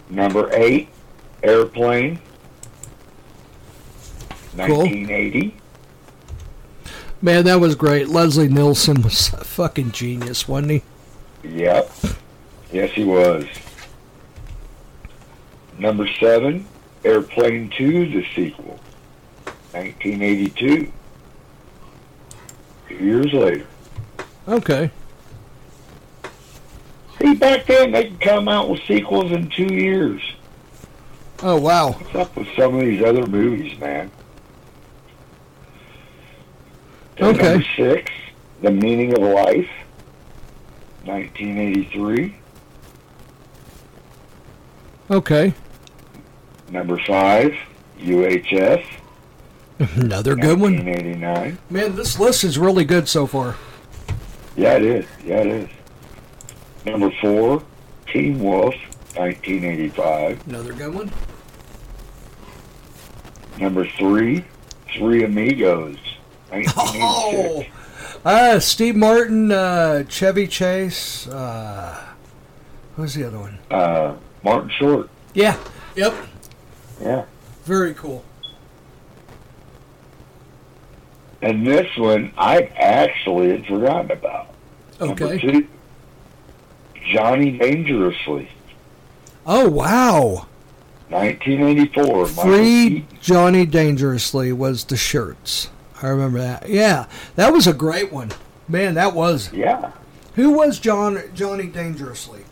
Number eight, Airplane. Cool. 1980. Man, that was great. Leslie Nielsen was a fucking genius, wasn't he? Yep. Yes, he was. Number seven, Airplane 2, the sequel. 1982. Two years later. Okay. See, back then they could come out with sequels in two years. Oh wow. What's up with some of these other movies, man? Then Okay. Number six, The Meaning of Life. 1983. Okay. Number five, UHF. Another good one. 1989. Man, this list is really good so far. Yeah, it is. Yeah, it is. Number four, Teen Wolf, 1985. Another good one. Number three, Three Amigos, 1986. Oh, uh, Steve Martin, uh, Chevy Chase. Uh, who's the other one? Uh, Martin Short. Yeah. Yep. Yeah. Very cool. And this one, I actually had forgotten about. Okay. two, Johnny Dangerously, Oh wow. 1984. Michael Free Johnny Dangerously was the shirts. I remember that. Yeah, that was a great one. Man, that was. Yeah. Who was John Johnny Dangerously?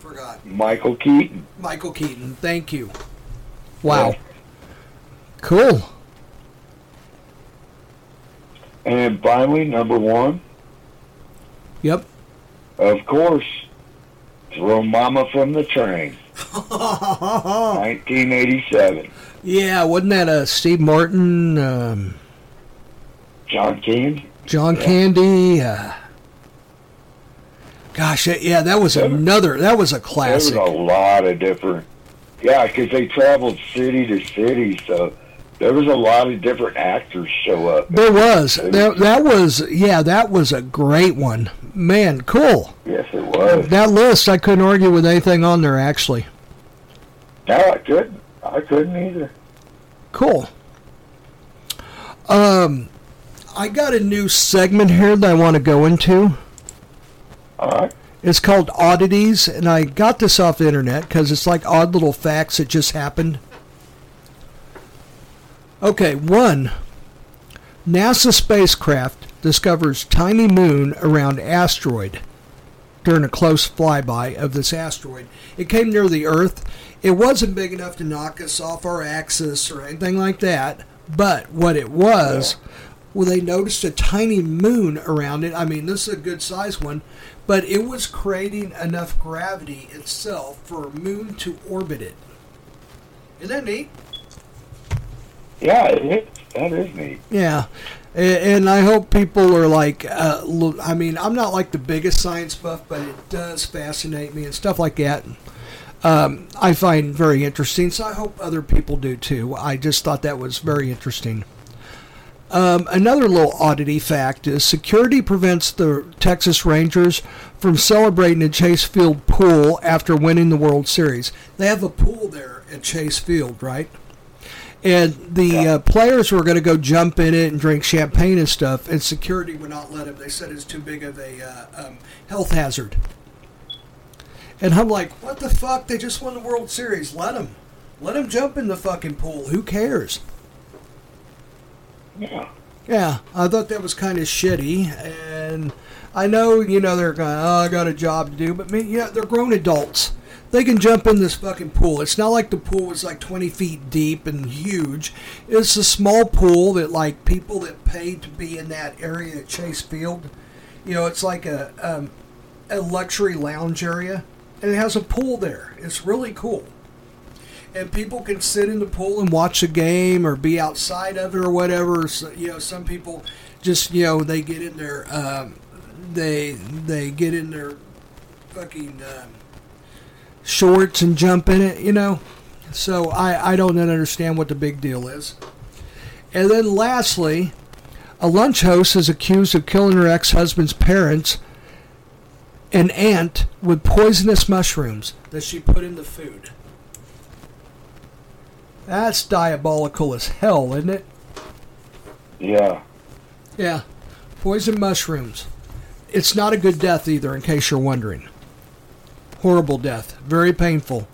Forgot. Michael Keaton. Michael Keaton. Thank you. Wow. Cool. And finally, number one, Yep. of course, Throw Momma from the Train, 1987. Yeah, wasn't that a Steve Martin, um, John Candy. John Yeah. Candy? Uh, gosh, yeah, that was another. That was a classic. There was a lot of different, yeah, because they traveled city to city, so there was a lot of different actors show up. There was that. That was yeah. That was a great one. Man, cool. Yes, it was. That list, I couldn't argue with anything on there. Actually, No, I couldn't. I couldn't either. cool. Um, I got a new segment here that I want to go into. All right. It's called Oddities, and I got this off the internet because it's like odd little facts that just happened. Okay, one. NASA spacecraft discovers tiny moon around asteroid during a close flyby of this asteroid. It came near the Earth. It wasn't big enough to knock us off our axis or anything like that, but what it was, well, they noticed a tiny moon around it. I mean, this is a good sized one, but it was creating enough gravity itself for a moon to orbit it. Isn't that neat? Yeah, it is. That is neat. Yeah, and I hope people are like, uh, I mean, I'm not like the biggest science buff, but it does fascinate me and stuff like that. Um, I find very interesting, so I hope other people do too. I just thought that was very interesting. Um, another little oddity fact is security prevents the Texas Rangers from celebrating at Chase Field pool after winning the World Series. They have a pool there at Chase Field, right? And the uh, players were going to go jump in it and drink champagne and stuff, and security would not let them. They said it's too big of a uh, um, health hazard. And I'm like, what the fuck? They just won the World Series. Let them. Let them jump in the fucking pool. Who cares? Yeah. I thought that was kind of shitty, and I know you know they're going. Oh, I got a job to do, but me, yeah, they're grown adults. They can jump in this fucking pool. It's not like the pool was like 20 feet deep and huge. It's a small pool that like people that pay to be in that area at Chase Field. You know, it's like a um, a luxury lounge area, and it has a pool there. It's really cool and people can sit in the pool and watch a game or be outside of it or whatever. So, you know, some people just you know they get in their um, they they get in their fucking um, shorts and jump in it. You know, so I I don't understand what the big deal is. And then lastly, a lunch host is accused of killing her ex-husband's parents. An aunt with poisonous mushrooms that she put in the food. That's diabolical as hell, isn't it? Yeah. Yeah. Poison mushrooms. It's not a good death either, in case you're wondering. Horrible death. Very painful.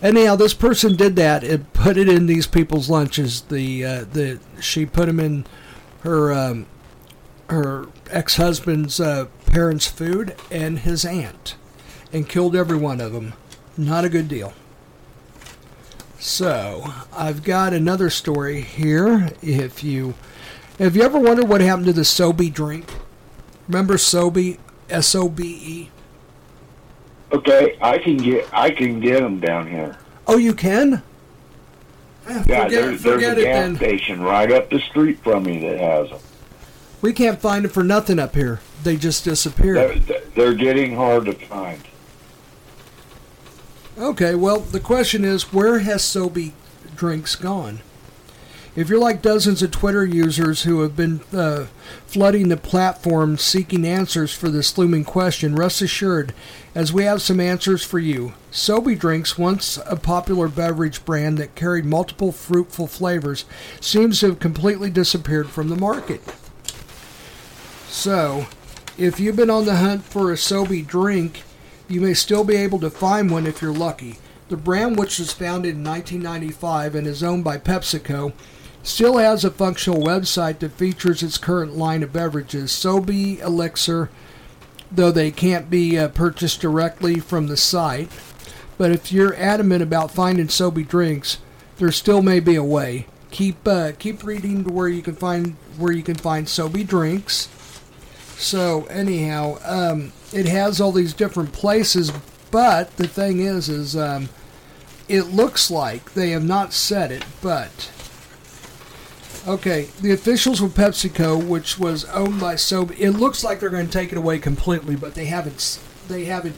Anyhow, this person did that and put it in these people's lunches. The uh, the she put them in her um, her ex husband's uh, parents' food and his aunt, and killed every one of them. Not a good deal. So I've got another story here. If you have you ever wondered what happened to the Sobe drink? Remember Sobe, S O B E. Okay, I can get I can get them down here. Oh, you can. Eh, Yeah, forget there's, there's a gas then. station right up the street from me that has them. We can't find them for nothing up here. They just disappear. They're, they're getting hard to find. Okay, well, the question is where has Sobe drinks gone? If you're like dozens of Twitter users who have been uh, flooding the platform seeking answers for this looming question, rest assured, as we have some answers for you. Sobe Drinks, once a popular beverage brand that carried multiple fruitful flavors, seems to have completely disappeared from the market. So, if you've been on the hunt for a Sobe drink, you may still be able to find one if you're lucky. The brand, which was founded in 1995 and is owned by PepsiCo, still has a functional website that features its current line of beverages, Sobe Elixir, though they can't be uh, purchased directly from the site. But if you're adamant about finding Sobe drinks, there still may be a way. Keep uh, keep reading to where you can find where you can find Sobe drinks. So anyhow, um, it has all these different places, but the thing is, is um, it looks like they have not said it, but okay, the officials with PepsiCo, which was owned by Sobe, it looks like they're going to take it away completely, but they haven't they haven't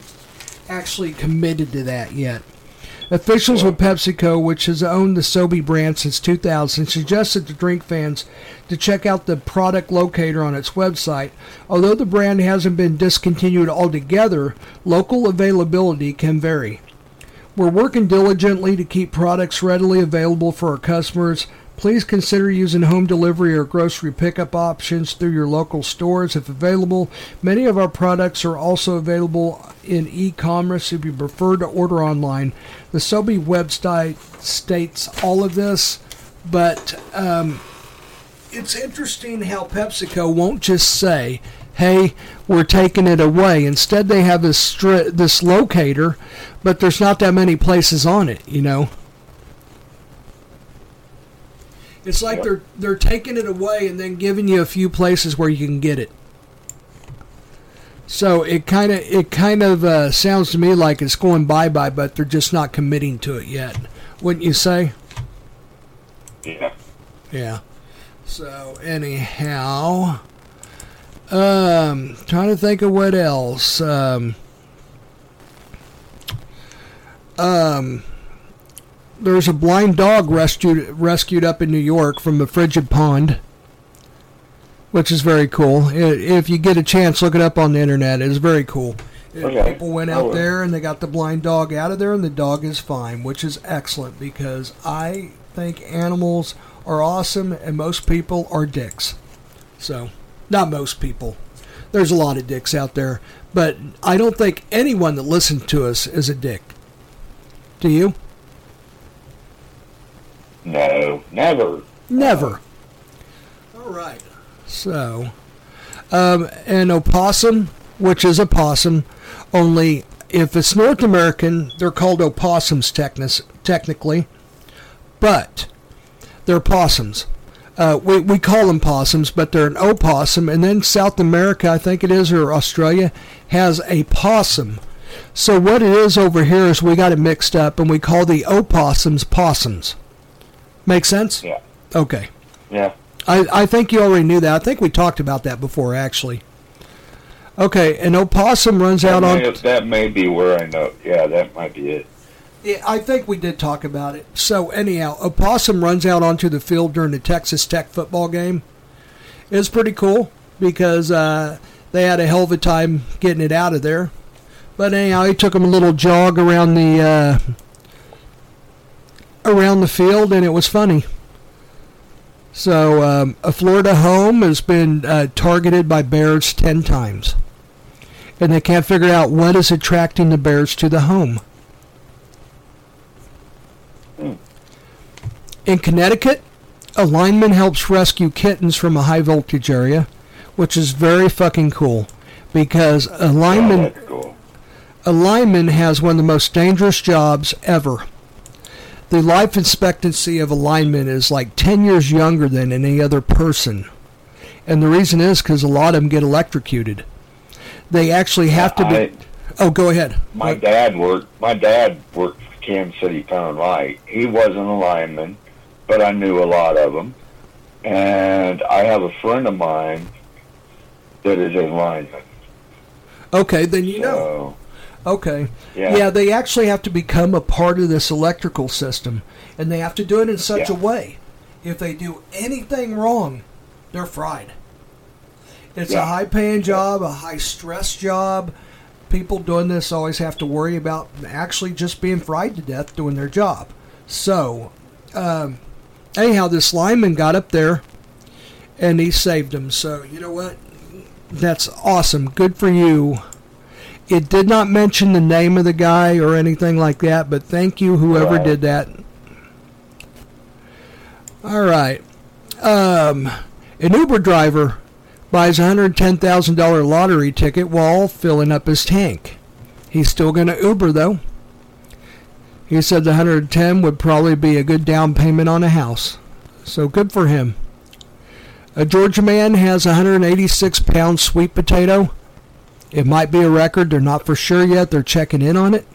actually committed to that yet. Officials with PepsiCo, which has owned the Sobe brand since 2000, suggested to drink fans to check out the product locator on its website. Although the brand hasn't been discontinued altogether, local availability can vary. We're working diligently to keep products readily available for our customers. Please consider using home delivery or grocery pickup options through your local stores if available. Many of our products are also available in e commerce if you prefer to order online. The Sobe website states all of this, but um, it's interesting how PepsiCo won't just say, "Hey, we're taking it away." Instead, they have this stri- this locator, but there's not that many places on it. You know, it's like they're they're taking it away and then giving you a few places where you can get it. So it kind of it kind of uh, sounds to me like it's going bye bye, but they're just not committing to it yet. Wouldn't you say? Yeah. Yeah. So anyhow, um, trying to think of what else. Um, um, there's a blind dog rescued rescued up in New York from the frigid pond, which is very cool. If you get a chance, look it up on the internet. It's very cool. Uh, okay. People went out oh, there and they got the blind dog out of there, and the dog is fine, which is excellent because I think animals are awesome and most people are dicks. So, not most people. There's a lot of dicks out there, but I don't think anyone that listens to us is a dick. Do you? No, never. Never. Uh, All right. So, um, an opossum, which is a possum, only if it's North American, they're called opossums technis- technically, but they're possums. Uh, we, we call them possums, but they're an opossum. And then South America, I think it is, or Australia, has a possum. So what it is over here is we got it mixed up, and we call the opossums possums. Make sense? Yeah. Okay. Yeah. I, I think you already knew that. I think we talked about that before, actually. Okay, an opossum runs That out on. may, that may be where I know. Yeah, that might be it. Yeah, I think we did talk about it. So anyhow, a possum runs out onto the field during the Texas Tech football game. It's pretty cool because uh, they had a hell of a time getting it out of there. But anyhow, he took them a little jog around the uh, around the field, and it was funny. So, um, a Florida home has been uh, targeted by bears 10 times. And they can't figure out what is attracting the bears to the home. In Connecticut, a lineman helps rescue kittens from a high voltage area, which is very fucking cool. Because a lineman, a lineman has one of the most dangerous jobs ever. The life expectancy of a lineman is like 10 years younger than any other person. And the reason is because a lot of them get electrocuted. They actually have to be. I- oh, go ahead. My dad worked. My dad worked for Kansas City Power & Light. He wasn't a lineman, but I knew a lot of them. And I have a friend of mine that is a lineman. Okay, then you know. Okay. Yeah. they actually have to become a part of this electrical system, and they have to do it in such a way. If they do anything wrong, they're fried. It's a high paying job, a high stress job. People doing this always have to worry about actually just being fried to death doing their job. So, um, anyhow, this lineman got up there and he saved him. So, you know what? That's awesome. Good for you. It did not mention the name of the guy or anything like that, but thank you, whoever did that. All right. Um, an Uber driver buys a $110,000 lottery ticket while filling up his tank. He's still going to Uber, though. He said the 110 would probably be a good down payment on a house. So good for him. A Georgia man has a 186 pound sweet potato. It might be a record. They're not for sure yet. They're checking in on it.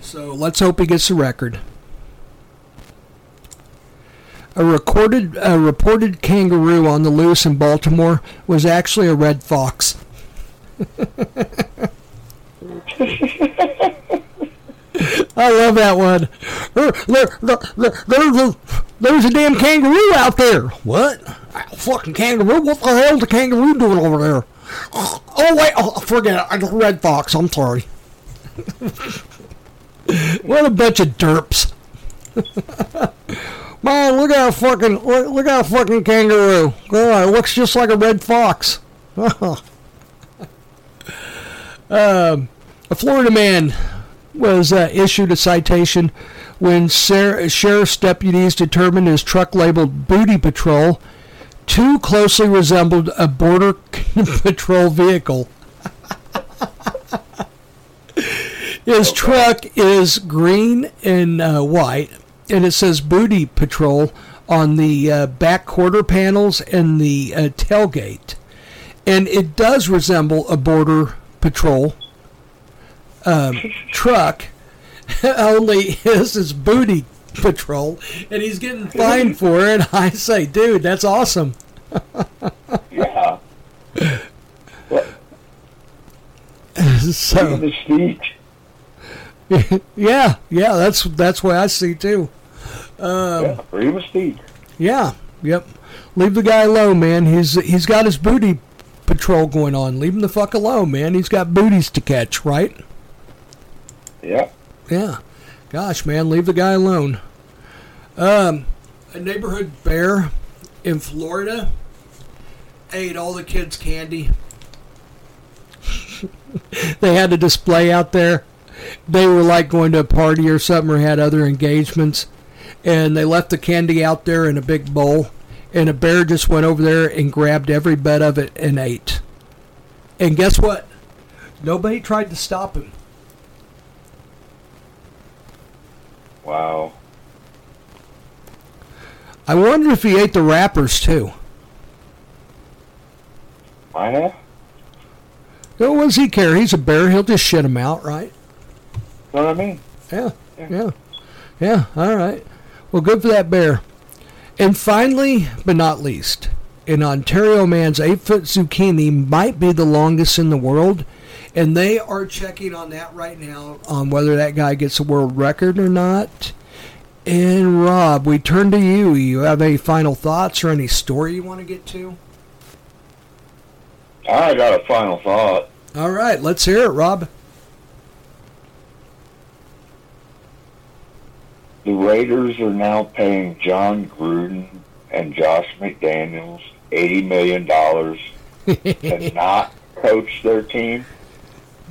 So let's hope he gets a record. A recorded, a reported kangaroo on the loose in Baltimore was actually a red fox. I love that one. There, there, there, there- there's, a, damn kangaroo out there. What? Fucking kangaroo? What the hell's a kangaroo doing over there? Oh, wait. Oh, forget it. I'm red fox. I'm sorry. what a bunch of derps. Man, look at a fucking look at a fucking kangaroo. Oh, it looks just like a red fox. um, a Florida man was uh, issued a citation when ser- sheriff's deputies determined his truck labeled "Booty Patrol" too closely resembled a border patrol vehicle. His truck is green and uh, white, and it says Booty Patrol on the uh, back quarter panels and the uh, tailgate. And it does resemble a Border Patrol um, truck, only his is Booty Patrol, and he's getting fined for it. I say, dude, that's awesome. yeah. so Mystique. yeah, yeah, that's that's what I see too. Um, yeah, free. Yeah, yep. Leave the guy alone, man. He's he's got his booty patrol going on. Leave him the fuck alone, man. He's got booties to catch, right? Yeah. Yeah. Gosh, man, leave the guy alone. Um, a neighborhood bear in Florida ate all the kids' candy. they had a display out there. They were like going to a party or something or had other engagements. And they left the candy out there in a big bowl. And a bear just went over there and grabbed every bit of it and ate. And guess what? Nobody tried to stop him. Wow. I wonder if he ate the wrappers too. I have. What does he care? He's a bear. He'll just shit him out, right? Know what I mean? Yeah, yeah, yeah. All right. Well, good for that bear. And finally, but not least, an Ontario man's eight-foot zucchini might be the longest in the world, and they are checking on that right now on whether that guy gets a world record or not. And Rob, we turn to you. You have any final thoughts or any story you want to get to? I got a final thought. All right, let's hear it, Rob. the Raiders are now paying Jon Gruden and Josh McDaniels eighty million dollars to not coach their team.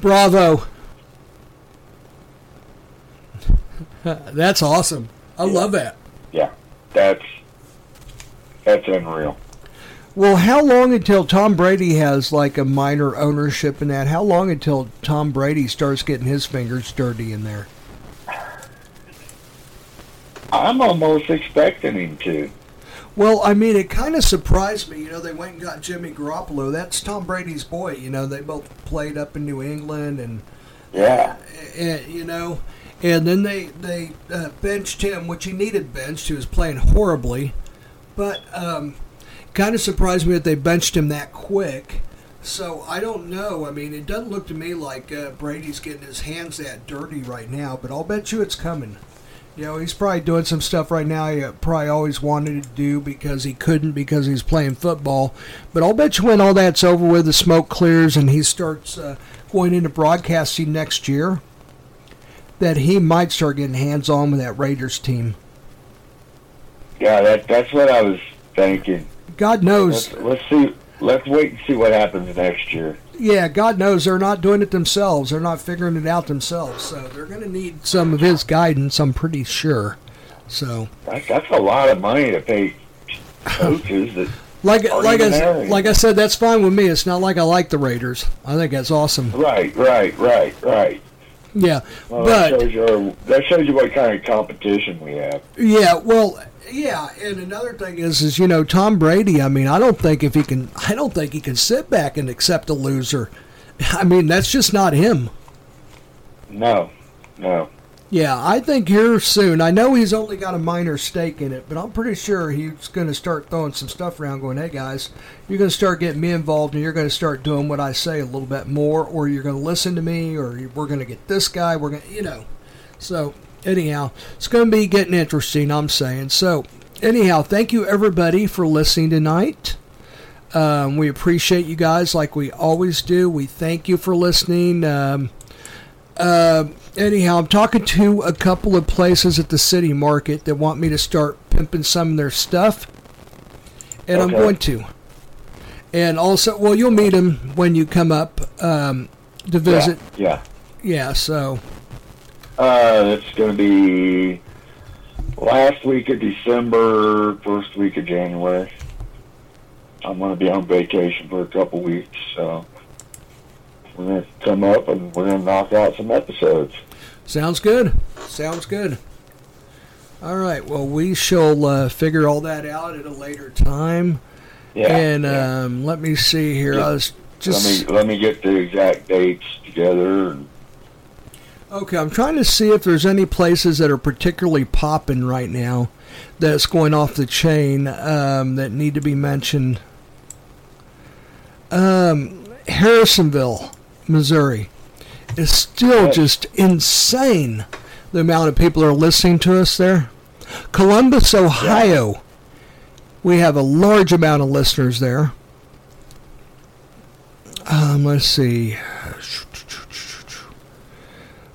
Bravo. That's awesome. I love that. Yeah, that's that's unreal. Well, how long until Tom Brady has like a minor ownership in that? How long until Tom Brady starts getting his fingers dirty in there? I'm almost expecting him to. Well, I mean, it kind of surprised me. You know, they went and got Jimmy Garoppolo. That's Tom Brady's boy. You know, they both played up in New England, and Yeah, and, you know, and then they they uh, benched him, which he needed benched. He was playing horribly, but um, kind of surprised me that they benched him that quick. So I don't know. I mean, it doesn't look to me like uh, Brady's getting his hands that dirty right now, but I'll bet you it's coming. You know, he's probably doing some stuff right now he uh, probably always wanted to do because he couldn't because he's playing football. But I'll bet you when all that's over with, the smoke clears and he starts uh, going into broadcasting next year, that he might start getting hands on with that Raiders team. yeah, that that's what I was thinking. God knows. Let's, let's see. Let's wait and see what happens next year. Yeah, God knows they're not doing it themselves. They're not figuring it out themselves. So they're going to need some of his guidance, I'm pretty sure. So, That, that's a lot of money to pay coaches that like like I, even s- there like I said, that's fine with me. It's not like I like the Raiders. I think that's awesome. Right, right, right, right. Yeah, Well, that but shows you that shows you what kind of competition we have. yeah, well, yeah. And another thing is, is you know, Tom Brady. I mean, I don't think if he can, I don't think he can sit back and accept a loser. I mean, that's just not him. No, no. Yeah, I think here soon. I know he's only got a minor stake in it, but I'm pretty sure he's going to start throwing some stuff around, going, "Hey guys, you're going to start getting me involved, and you're going to start doing what I say a little bit more, or you're going to listen to me, or we're going to get this guy. We're going, to, you know." So anyhow, it's going to be getting interesting. I'm saying. So anyhow, thank you everybody for listening tonight. Um, we appreciate you guys like we always do. We thank you for listening. Um, uh, anyhow, I'm talking to a couple of places at the city market that want me to start pimping some of their stuff, and I'm going to. And also, well, you'll meet them when you come up um, to visit. Yeah. Yeah. So Uh, it's going to be last week of December, first week of January. I'm going to be on vacation for a couple weeks, so we're going to come up and we're going to knock out some episodes. sounds good. Sounds good. All right. Well, we shall uh, figure all that out at a later time. Yeah. and yeah. um, let me see here. I was just let me let me get the exact dates together. And, Okay, I'm trying to see if there's any places that are particularly popping right now that's going off the chain um, that need to be mentioned. Um, Harrisonville, Missouri, is still just insane the amount of people that are listening to us there. Columbus, Ohio, we have a large amount of listeners there. Um, let's see.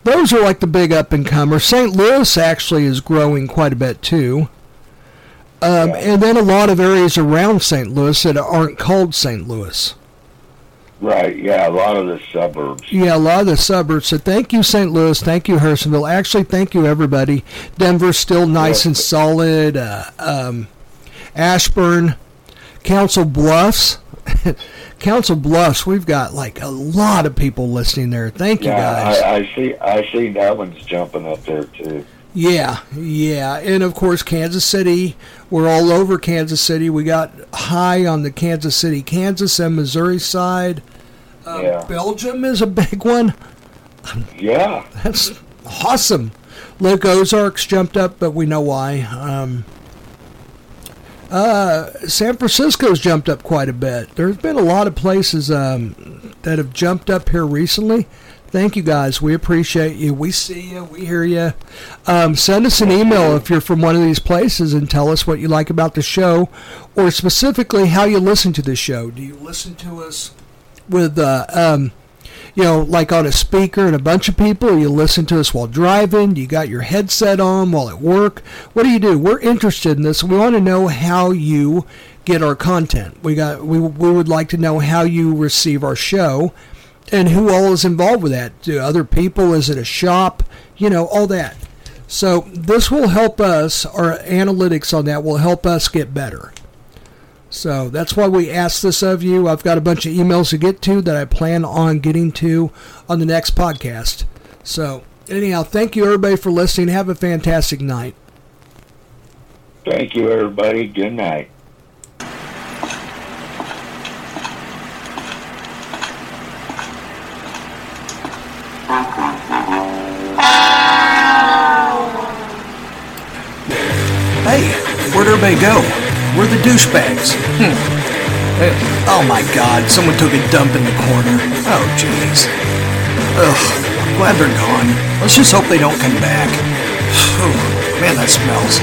Those are like the big up and comers. St. Louis actually is growing quite a bit too. Um, And then a lot of areas around St. Louis that aren't called St. Louis. right, yeah, a lot of the suburbs. Yeah, a lot of the suburbs. So thank you, St. Louis. Thank you, Harrisonville. Actually, thank you, everybody. Denver's still nice and solid. Uh, um, Ashburn, Council Bluffs. Council Bluffs, we've got like a lot of people listening there. Thank you, Yeah, guys. I, I see. I see that one's jumping up there too. Yeah, yeah, and of course Kansas City. We're all over Kansas City. We got high on the Kansas City, Kansas, and Missouri side. Um, Yeah. Belgium is a big one. Yeah, That's awesome. Lake Ozarks jumped up, but we know why. Um, uh, San Francisco's jumped up quite a bit. There's been a lot of places um, that have jumped up here recently. Thank you guys. We appreciate you. We see you. We hear you. Um, send us an email if you're from one of these places and tell us what you like about the show, or specifically how you listen to the show. Do you listen to us with uh, um, you know, like on a speaker and a bunch of people? You listen to us while driving? You got your headset on while at work? What do you do? We're interested in this. We want to know how you get our content. We got we we would like to know how you receive our show and who all is involved with that. Do other people? Is it a shop? You know, all that. So this will help us. Our analytics on that will help us get better. So that's why we asked this of you. I've got a bunch of emails to get to that I plan on getting to on the next podcast. So, anyhow, thank you everybody for listening. Have a fantastic night. Thank you, everybody. Good night. Hey, where'd everybody go? We're the douchebags. Hmm. Oh my god, someone took a dump in the corner. Oh jeez. Ugh, glad they're gone. Let's just hope they don't come back. Whew, man, that smells.